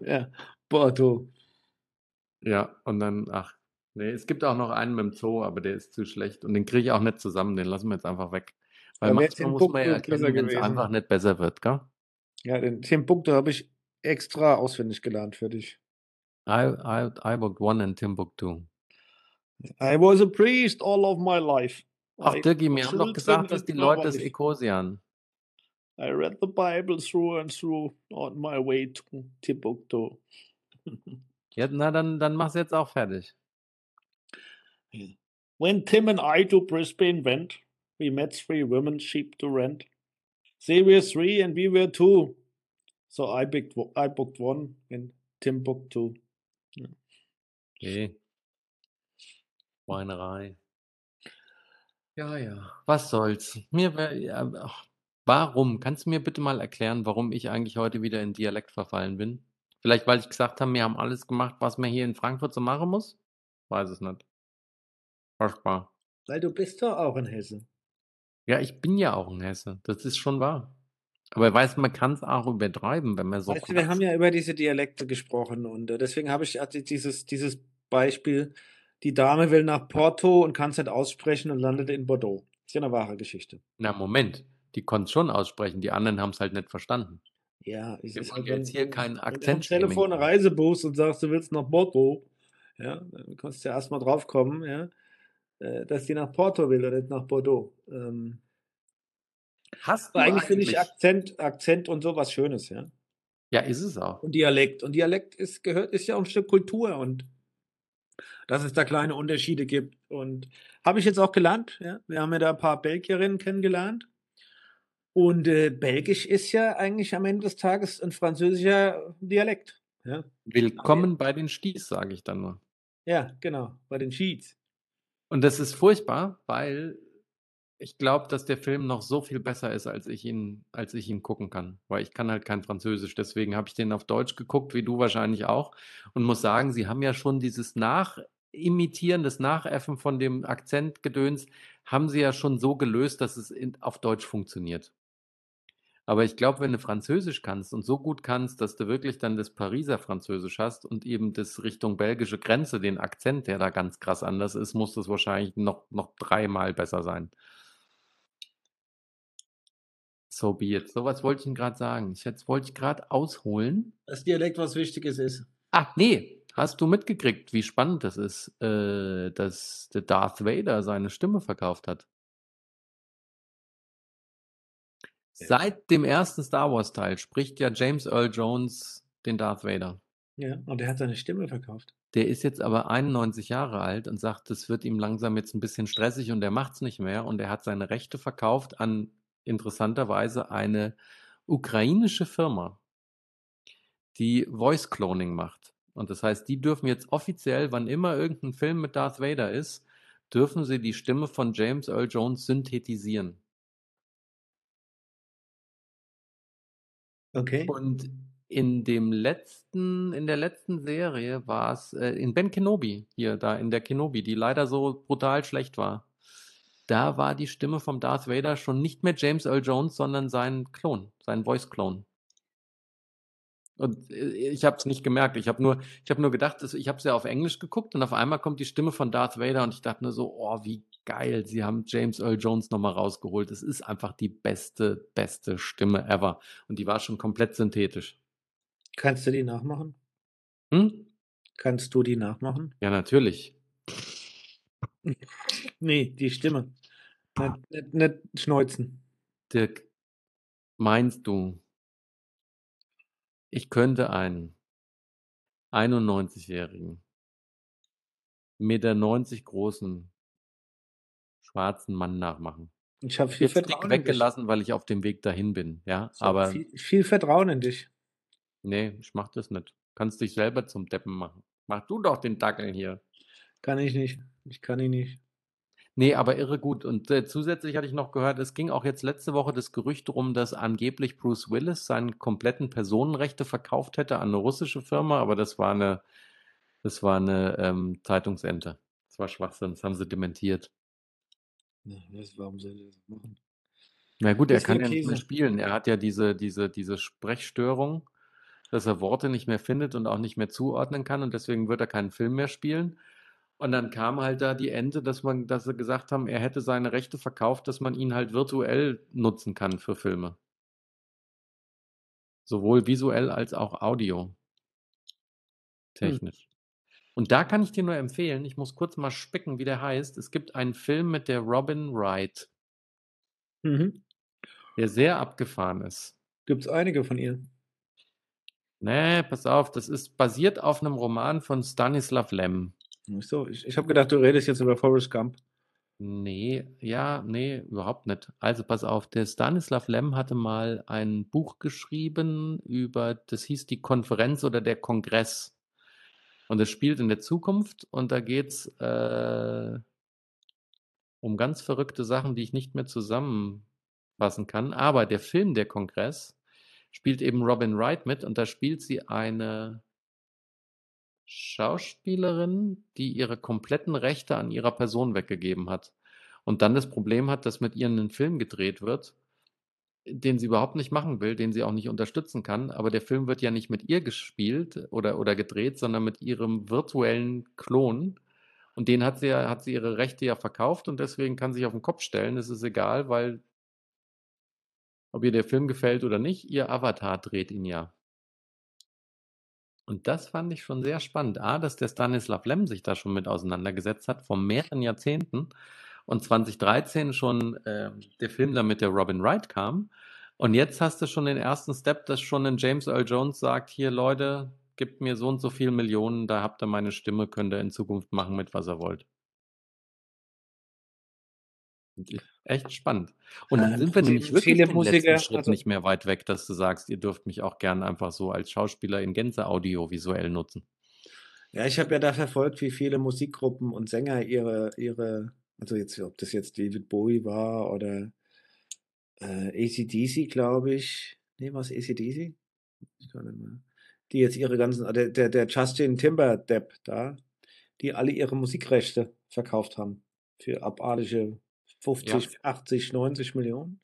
Speaker 2: ja, Porto.
Speaker 1: Ja, und dann, ach, nee, es gibt auch noch einen mit dem Zoo, aber der ist zu schlecht. Und den kriege ich auch nicht zusammen, den lassen wir jetzt einfach weg. Weil
Speaker 2: wär's
Speaker 1: manchmal muss man ja erkennen, wenn es einfach nicht besser wird, gell?
Speaker 2: Ja, den Timbuktu habe ich extra auswendig gelernt für dich.
Speaker 1: I, I, I booked one in Timbuktu.
Speaker 2: I was a priest all of my life.
Speaker 1: Ach, Dirki,
Speaker 2: was
Speaker 1: haben doch gesagt, dass die Leute das. Ekosian.
Speaker 2: I read the Bible through and through on my way to Timbuktu.
Speaker 1: Ja, na, dann, dann mach's jetzt auch fertig.
Speaker 2: When Tim and I to Brisbane went, we met three women sheep to rent. They were three and we were two. So I booked, I booked one in Timbuktu.
Speaker 1: Okay. Schweinerei. Ja, ja. Was soll's? Mir wär, ja, ach, warum? Kannst du mir bitte mal erklären, warum ich eigentlich heute wieder in Dialekt verfallen bin? Vielleicht, weil ich gesagt habe, wir haben alles gemacht, was man hier in Frankfurt so machen muss? Weiß es nicht. Furchtbar.
Speaker 2: Weil du bist doch auch in Hessen.
Speaker 1: Ja, ich bin ja auch ein Hesse. Das ist schon wahr. Aber weißt du, man kann es auch übertreiben, wenn man so
Speaker 2: weißt du, wir haben ja über diese Dialekte gesprochen und äh, deswegen habe ich also dieses, dieses Beispiel, die Dame will nach Porto und kann es nicht aussprechen und landet in Bordeaux. Ist ja eine wahre Geschichte.
Speaker 1: Na, Moment. Die konnten es schon aussprechen, die anderen haben es halt nicht verstanden.
Speaker 2: Ja, ist
Speaker 1: wollen
Speaker 2: halt,
Speaker 1: jetzt hier
Speaker 2: wenn,
Speaker 1: kein
Speaker 2: wenn du am Telefon eine. Reise buchst und sagst, du willst nach Porto, ja, dann kannst du ja erstmal drauf kommen, ja, äh, dass die nach Porto will oder nicht nach Bordeaux. Ähm,
Speaker 1: Hast du
Speaker 2: eigentlich finde ich
Speaker 1: eigentlich?
Speaker 2: Akzent, Akzent und so was Schönes, ja.
Speaker 1: Ja, ist es auch.
Speaker 2: Und Dialekt. Und Dialekt ist, gehört, ist ja auch ein Stück Kultur und dass es da kleine Unterschiede gibt. Und habe ich jetzt auch gelernt, ja. Wir haben ja da ein paar Belgierinnen kennengelernt. Und äh, Belgisch ist ja eigentlich am Ende des Tages ein französischer Dialekt. Ja,
Speaker 1: Willkommen bei den Sties, sage ich dann nur.
Speaker 2: ja genau, bei den Sheets.
Speaker 1: Und das ist furchtbar, weil ich glaube, dass der Film noch so viel besser ist, als ich ihn, als ich ihn gucken kann. Weil ich kann halt kein Französisch. Deswegen habe ich den auf Deutsch geguckt, wie du wahrscheinlich auch. Und muss sagen, sie haben ja schon dieses Nachimitieren, das Nachäffen von dem Akzentgedöns, haben sie ja schon so gelöst, dass es in, auf Deutsch funktioniert. Aber ich glaube, wenn du Französisch kannst und so gut kannst, dass du wirklich dann das Pariser Französisch hast und eben das Richtung belgische Grenze, den Akzent, der da ganz krass anders ist, muss das wahrscheinlich noch, noch dreimal besser sein. So be it. So was wollte ich Ihnen gerade sagen. Ich, jetzt wollte ich gerade ausholen.
Speaker 2: Das Dialekt was Wichtiges ist.
Speaker 1: Ah, nee, Hast du mitgekriegt, wie spannend das ist, äh, dass der Darth Vader seine Stimme verkauft hat? Seit dem ersten Star Wars Teil spricht ja James Earl Jones den Darth Vader.
Speaker 2: Ja, und er hat seine Stimme verkauft.
Speaker 1: Der ist jetzt aber 91 Jahre alt und sagt, das wird ihm langsam jetzt ein bisschen stressig und er macht's nicht mehr und er hat seine Rechte verkauft an interessanterweise eine ukrainische Firma, die Voice Cloning macht. Und das heißt, die dürfen jetzt offiziell, wann immer irgendein Film mit Darth Vader ist, dürfen sie die Stimme von James Earl Jones synthetisieren.
Speaker 2: Okay.
Speaker 1: Und in dem letzten, in der letzten Serie war es äh, in Ben Kenobi, hier, da in der Kenobi, die leider so brutal schlecht war. Da war die Stimme vom Darth Vader schon nicht mehr James Earl Jones, sondern sein Klon, sein Voice-Clone. Und äh, ich habe es nicht gemerkt. Ich habe nur, ich habe nur gedacht, ich habe es ja auf Englisch geguckt und auf einmal kommt die Stimme von Darth Vader und ich dachte nur so, oh, wie geil, sie haben James Earl Jones nochmal rausgeholt. Es ist einfach die beste, beste Stimme ever. Und die war schon komplett synthetisch.
Speaker 2: Kannst du die nachmachen?
Speaker 1: Hm?
Speaker 2: Kannst du die nachmachen?
Speaker 1: Ja, natürlich.
Speaker 2: Nee, die Stimme. Nicht, nicht, nicht schneuzen.
Speaker 1: Dirk, meinst du, ich könnte einen 91-jährigen, Meter 90 großen, schwarzen Mann nachmachen?
Speaker 2: Ich habe viel
Speaker 1: dick
Speaker 2: Vertrauen
Speaker 1: weggelassen, weil ich auf dem Weg dahin bin, ja.
Speaker 2: So,
Speaker 1: Aber
Speaker 2: viel, viel Vertrauen in dich.
Speaker 1: nee, ich mach das nicht. Kannst dich selber zum Deppen machen. Mach du doch den Dackel hier.
Speaker 2: Kann ich nicht. Ich kann ihn nicht.
Speaker 1: Nee, aber irre gut. Und äh, zusätzlich hatte ich noch gehört, es ging auch jetzt letzte Woche das Gerücht rum, dass angeblich Bruce Willis seine kompletten Personenrechte verkauft hätte an eine russische Firma, aber das war eine, das war eine ähm, Zeitungsente. Das war Schwachsinn, das haben sie dementiert.
Speaker 2: Ja, warum soll er das machen?
Speaker 1: Na gut, er kann ja nicht mehr spielen. Er hat ja diese, diese, diese Sprechstörung, dass er Worte nicht mehr findet und auch nicht mehr zuordnen kann und deswegen wird er keinen Film mehr spielen. Und dann kam halt da die Ente, dass man, dass sie gesagt haben, er hätte seine Rechte verkauft, dass man ihn halt virtuell nutzen kann für Filme. Sowohl visuell als auch audio. Technisch. Und da kann ich dir nur empfehlen, ich muss kurz mal spicken, wie der heißt. Es gibt einen Film mit der Robin Wright,
Speaker 2: Mhm.
Speaker 1: der sehr abgefahren ist.
Speaker 2: Gibt es einige von ihr?
Speaker 1: Nee, pass auf, das ist basiert auf einem Roman von Stanislav Lem.
Speaker 2: So, ich, ich habe gedacht, du redest jetzt über Forrest Gump.
Speaker 1: Nee, ja, nee, überhaupt nicht. Also pass auf, der Stanislav Lem hatte mal ein Buch geschrieben über, das hieß die Konferenz oder der Kongress. Und es spielt in der Zukunft und da geht's äh, um ganz verrückte Sachen, die ich nicht mehr zusammenfassen kann. Aber der Film Der Kongress spielt eben Robin Wright mit und da spielt sie eine Schauspielerin, die ihre kompletten Rechte an ihrer Person weggegeben hat. Und dann das Problem hat, dass mit ihr ein Film gedreht wird, den sie überhaupt nicht machen will, den sie auch nicht unterstützen kann. Aber der Film wird ja nicht mit ihr gespielt oder, oder gedreht, sondern mit ihrem virtuellen Klon. Und den hat sie ja, hat sie ihre Rechte ja verkauft und deswegen kann sie sich auf den Kopf stellen. Es ist egal, weil ob ihr der Film gefällt oder nicht, ihr Avatar dreht ihn ja. Und das fand ich schon sehr spannend. A, dass der Stanislav Lem sich da schon mit auseinandergesetzt hat, vor mehreren Jahrzehnten. Und 2013 schon ähm, der Film dann mit der Robin Wright kam. Und jetzt hast du schon den ersten Step, dass schon ein James Earl Jones sagt, hier Leute, gebt mir so und so viel Millionen, da habt ihr meine Stimme, könnt ihr in Zukunft machen mit, was ihr wollt. Echt spannend. Und dann
Speaker 2: Ähm,
Speaker 1: sind wir nämlich wirklich
Speaker 2: viele Musiker,
Speaker 1: letzten Schritt
Speaker 2: also-
Speaker 1: nicht mehr weit weg, dass du sagst, ihr dürft mich auch gern einfach so als Schauspieler in Gänze audiovisuell nutzen.
Speaker 2: Ja, ich habe ja da verfolgt, wie viele Musikgruppen und Sänger ihre, ihre, also jetzt, ob das jetzt David Bowie war oder äh, ACDC, glaube ich. Nee, war es ACDC? Ich gar nicht mehr. Die jetzt ihre ganzen, der, der, der Justin Timberdepp da, die alle ihre Musikrechte verkauft haben. Für abartige 50, 80, 90 Millionen.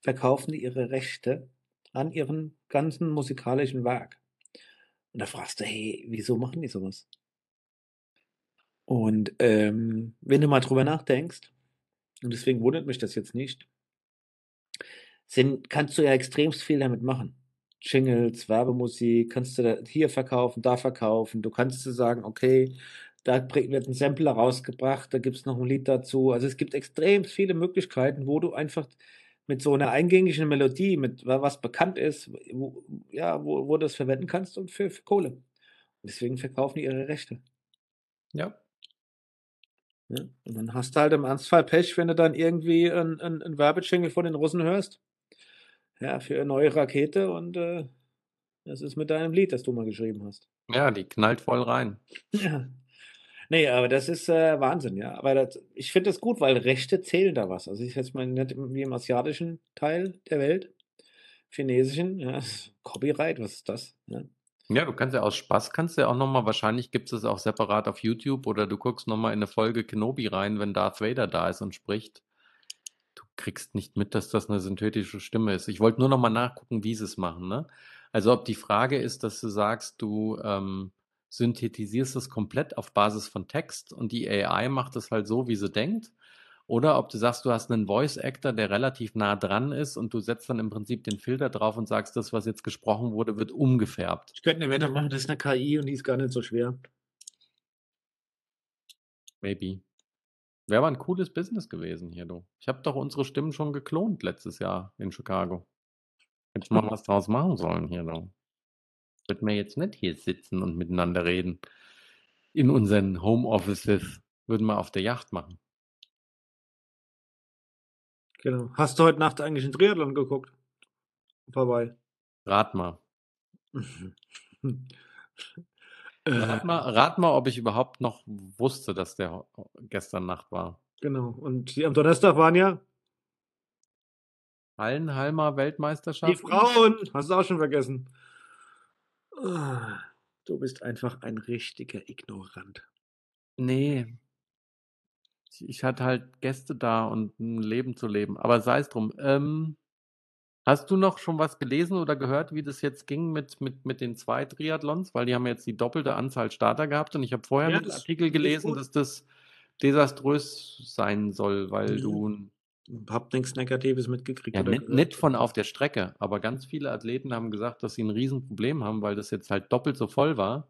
Speaker 2: Verkaufen die ihre Rechte an ihrem ganzen musikalischen Werk. Und da fragst du, hey, wieso machen die sowas? Und ähm, wenn du mal drüber nachdenkst, und deswegen wundert mich das jetzt nicht, sind, kannst du ja extremst viel damit machen. Jingles, Werbemusik, kannst du da hier verkaufen, da verkaufen. Du kannst du sagen, okay, da wird 'n Sampler rausgebracht, da gibt's noch 'n Lied dazu. Also, es gibt extrem viele Möglichkeiten, wo du einfach mit so 'ner eingängigen Melodie, mit wa was bekannt ist, wo ja, wo wo du das verwenden kannst und für für Kohle. Deswegen verkaufen die ihre Rechte.
Speaker 1: Ja.
Speaker 2: Ne? Und dann hast du halt im Ernstfall Pech, wenn du dann irgendwie 'n 'n 'n Werbejingle von den Russen hörst. Ja, für 'ne neue Rakete und, äh, was ist mit deinem Lied, das du mal geschrieben hast?
Speaker 1: Ja, die knallt voll rein.
Speaker 2: Ja. Ne, aber das ist, äh, Wahnsinn, ja. Aber das ich finde das gut, weil Rechte zählen da was. Also, ich jetzt mal nicht wie im asiatischen Teil der Welt, chinesischen, ja, Copyright, was ist das, ne?
Speaker 1: Ja, du kannst ja aus Spaß kannst ja auch noch mal wahrscheinlich gibt's das auch separat auf YouTube oder du guckst noch mal in 'ne Folge Kenobi rein, wenn Darth Vader da ist und spricht. Du kriegst nicht mit, dass das 'ne synthetische Stimme ist. Ich wollte nur noch mal nachgucken, wie sie's machen, ne? Also, ob die Frage ist, dass du sagst, du, ähm, synthetisierst es komplett auf Basis von Text und die AI macht es halt so, wie sie denkt, oder ob du sagst, du hast 'nen Voice Actor, der relativ nah dran ist und du setzt dann im Prinzip den Filter drauf und sagst, das, was jetzt gesprochen wurde, wird umgefärbt.
Speaker 2: Ich könnte 'ne Wette machen, das ist 'ne KI und die ist gar nicht so schwer.
Speaker 1: Maybe. Wäre aber 'n cooles Business gewesen hier, du. Ich habe doch unsere Stimmen schon geklont letztes Jahr in Chicago. Hätte ich mal was draus machen sollen hier, du. Würden wir jetzt nicht hier sitzen und miteinander reden in unseren Homeoffices, würden wir auf der Yacht machen.
Speaker 2: Genau. Hast du heute Nacht eigentlich 'n Triathlon geguckt? Hawaii?
Speaker 1: Rat mal. Rat
Speaker 2: Äh
Speaker 1: mal rat mal, ob ich überhaupt noch wusste, dass der gestern Nacht war.
Speaker 2: Genau. Und die am Donnerstag waren ja
Speaker 1: Hallenhalmer
Speaker 2: die
Speaker 1: Weltmeisterschaften?
Speaker 2: Frauen. Hast du auch schon vergessen. Du bist einfach ein richtiger Ignorant.
Speaker 1: Ne. Ich hatte halt Gäste da und 'n Leben zu leben, aber sei's drum. Ähm, hast du noch schon was gelesen oder gehört, wie das jetzt ging mit mit mit den 2 Triathlons? Weil die haben jetzt die doppelte Anzahl Starter gehabt und ich habe vorher
Speaker 2: Ja,
Speaker 1: 'nen
Speaker 2: das
Speaker 1: Artikel gelesen, dass das desaströs sein soll, weil
Speaker 2: Mhm.
Speaker 1: du
Speaker 2: Habe nix Negatives mitgekriegt
Speaker 1: Ja, nicht nicht von auf der Strecke, aber ganz viele Athleten haben gesagt, dass sie 'n Riesenproblem haben, weil das jetzt halt doppelt so voll war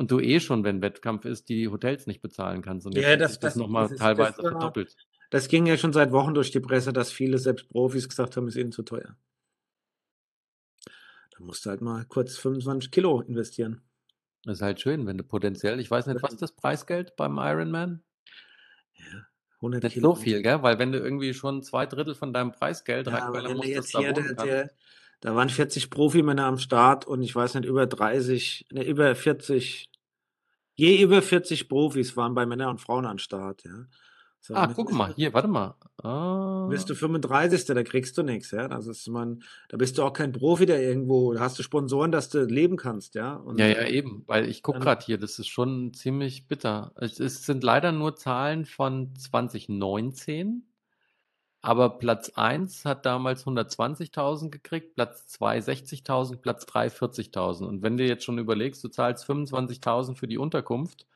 Speaker 1: und du eh schon, wenn Wettkampf ist, die Hotels nicht bezahlen kannst und
Speaker 2: Ja, das
Speaker 1: das
Speaker 2: das
Speaker 1: noch mal
Speaker 2: das ist das
Speaker 1: teilweise
Speaker 2: war
Speaker 1: verdoppelt.
Speaker 2: das ging ja schon seit Wochen durch die Presse, dass viele, selbst Profis, gesagt haben, ist ihnen zu teuer. Da musst du halt mal kurz 25 Kilo investieren.
Speaker 1: Ist halt schön, wenn du potenziell ich weiß nicht, was ist das Preisgeld beim Ironman?
Speaker 2: Ja, 100
Speaker 1: Nicht so
Speaker 2: Kilometer.
Speaker 1: viel, gell? Weil wenn du irgendwie schon 2/3 von deinem Preisgeld
Speaker 2: Ja,
Speaker 1: reinballern musst,
Speaker 2: jetzt
Speaker 1: da
Speaker 2: hier der der da waren 40 Profimänner am Start und ich weiß nicht, über 30 ne, über 40 je über 40 Profis waren bei Männer und Frauen an Start, ja. So,
Speaker 1: Ah,
Speaker 2: bist
Speaker 1: mal, hier, warte mal.
Speaker 2: bist du
Speaker 1: Ah.
Speaker 2: 35. da kriegst du nix, ja. Das ist man da bist du auch kein Profi, der irgendwo da hast du Sponsoren, dass du leben kannst, ja.
Speaker 1: Ja,
Speaker 2: Und,
Speaker 1: ja,
Speaker 2: äh,
Speaker 1: eben, weil ich gucke grad hier, das ist schon ziemlich bitter. Es es sind leider nur Zahlen von 2019, aber Platz 1 hat damals 120.000 gekriegt, Platz 2 60.000, Platz 3 40.000. Und wenn du jetzt schon überlegst, du zahlst 25.000 für die Unterkunft,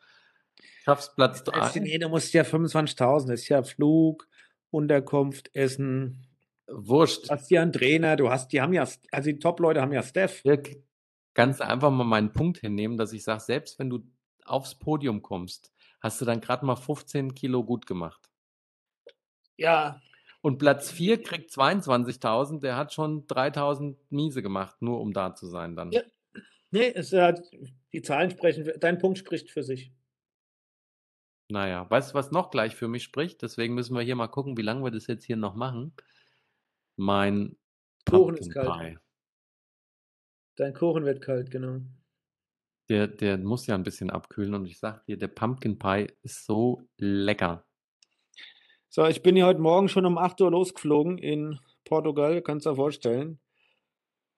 Speaker 1: schaffst Platz
Speaker 2: Selbst
Speaker 1: 3
Speaker 2: ne, du musst ja 25.000 das ist ja Flug, Unterkunft, Essen.
Speaker 1: Wurscht.
Speaker 2: Du hast ja 'n Trainer, du hast die haben ja also die Top-Leute haben ja
Speaker 1: kannst du einfach mal meinen Punkt hinnehmen, dass ich sage, selbst wenn du aufs Podium kommst, hast du dann grad mal 15 Kilo gut gemacht.
Speaker 2: Ja.
Speaker 1: Und Platz 4 kriegt 22.000, der hat schon 3.000 miese gemacht, nur um da zu sein dann.
Speaker 2: Ja. Ne, es hat die Zahlen sprechen dein Punkt spricht für sich.
Speaker 1: Na ja, weißt du, was noch gleich für mich spricht? Deswegen müssen wir hier mal gucken, wie lang wir das jetzt hier noch machen. Mein
Speaker 2: Kuchen ist kalt.
Speaker 1: Pie.
Speaker 2: Dein Kuchen wird kalt, genau.
Speaker 1: Der der muss ja 'n bisschen abkühlen und ich sage dir, der Pumpkin Pie ist so lecker.
Speaker 2: So, ich bin ja heute Morgen schon um 8:00 losgeflogen in Portugal, kannst dir vorstellen.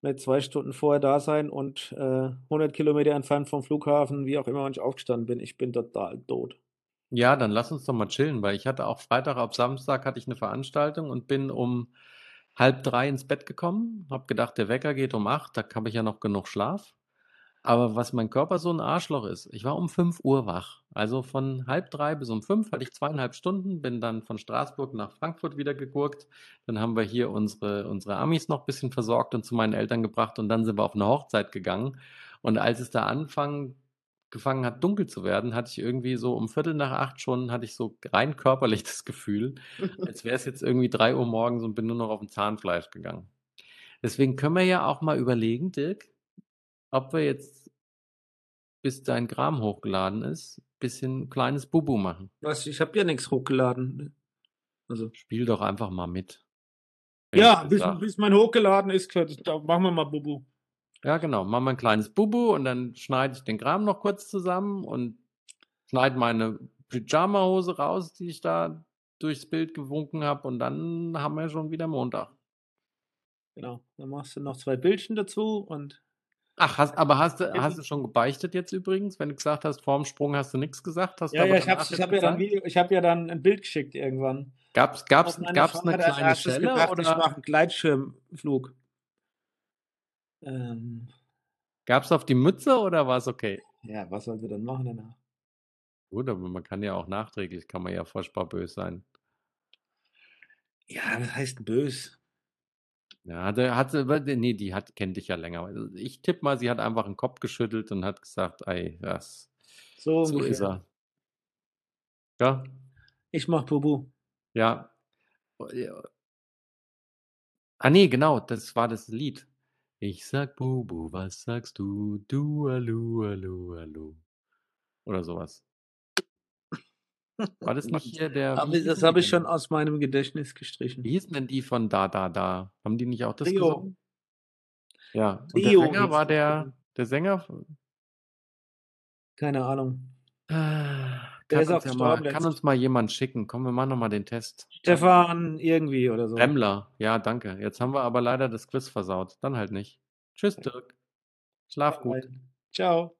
Speaker 2: Nicht 2 Stunden vorher da sein und, äh, 100 Kilometer entfernt vom Flughafen, wie auch immer, wann ich aufgestanden bin. Ich bin total tot.
Speaker 1: Ja, dann lass uns doch mal chillen, weil ich hatte auch Freitag auf Samstag hatte ich 'ne Veranstaltung und bin um 2:30 ins Bett gekommen, habe gedacht, der Wecker geht um 8, da habe ich ja noch genug Schlaf. Aber was mein Körper so 'n Arschloch ist, ich war um 5:00 wach. Also, von 2:30 bis um 5 hatte ich 2,5 Stunden, bin dann von Straßburg nach Frankfurt wieder gegurkt. Dann haben wir hier unsere unsere Amis noch bisschen versorgt und zu meinen Eltern gebracht und dann sind wir auf 'ne Hochzeit gegangen. Und als es da anfangen gefangen hat, dunkel zu werden, hatte ich irgendwie so um 7:45 schon hatte ich so rein körperlich das Gefühl, als wäre es jetzt irgendwie 3:00 morgens und bin nur noch aufm Zahnfleisch gegangen. Deswegen können wir ja auch mal überlegen, Dirk, ob wir jetzt bis dein Kram hochgeladen ist, bisschen kleines Bubu machen.
Speaker 2: Was? Ich habe ja nix hochgeladen. Also
Speaker 1: Spiel doch einfach mal mit.
Speaker 2: Ja, bis bis mein hochgeladen ist, da machen wir mal Bubu.
Speaker 1: Ja, genau. Machen wir 'n kleines Bubu und dann schneide ich den Kram noch kurz zusammen und schneide meine Pyjamahose raus, die ich da durchs Bild gewunken habe und dann haben wir schon wieder Montag.
Speaker 2: Genau. Dann machst du noch 2 Bildchen dazu und
Speaker 1: Ach, hast aber hast du hast du schon gebeichtet jetzt übrigens, wenn du gesagt hast, vorm Sprung hast du nix gesagt? Hast
Speaker 2: Ja,
Speaker 1: aber
Speaker 2: ja, ich habe ich habe ja dann? Video ich habe ja dann 'n Bild geschickt irgendwann.
Speaker 1: Gab's gab's gab's 'ne
Speaker 2: als
Speaker 1: kleine
Speaker 2: Erstes
Speaker 1: Schelle
Speaker 2: gedacht, ich
Speaker 1: oder
Speaker 2: mache 'n Gleitschirmflug. Ähm.
Speaker 1: gab's auf die Mütze oder war's okay?
Speaker 2: Ja, was soll sie denn machen danach?
Speaker 1: Gut, aber man kann ja auch nachträglich kann man ja furchtbar böse sein.
Speaker 2: Ja, was heißt böse?
Speaker 1: Ja, da hat sie ne, die hat kennt dich ja länger. Also, ich tippe mal, sie hat einfach 'n Kopf geschüttelt und hat gesagt: „Ey, das
Speaker 2: So
Speaker 1: so ist er.“ Ja?
Speaker 2: Ich mache Bubu.
Speaker 1: Ja. Oh, ja. Ah, ne, genau, das war das Lied. Ich sage: „Bubu, was sagst du? Du, Alu, Alu, Alu.“ Oder so was. War das nicht hier der wie
Speaker 2: Aber das habe ich schon aus meinem Gedächtnis
Speaker 1: Wie
Speaker 2: gestrichen.
Speaker 1: hießen denn die von „Da da da“? Haben die nicht auch das
Speaker 2: Trio.
Speaker 1: gesungen? Ja. Und der
Speaker 2: Trio
Speaker 1: Sänger war der der Sänger
Speaker 2: Keine Ahnung.
Speaker 1: Ah,
Speaker 2: Der
Speaker 1: kann uns ja mal kann uns mal jemand schicken. Komm, wir machen noch mal den Test.
Speaker 2: Stefan irgendwie oder so.
Speaker 1: Remmler. Ja, danke. Jetzt haben wir aber leider das Quiz versaut. Dann halt nicht. Tschüss, Dirk. Schlaf gut.
Speaker 2: rein. Tschau.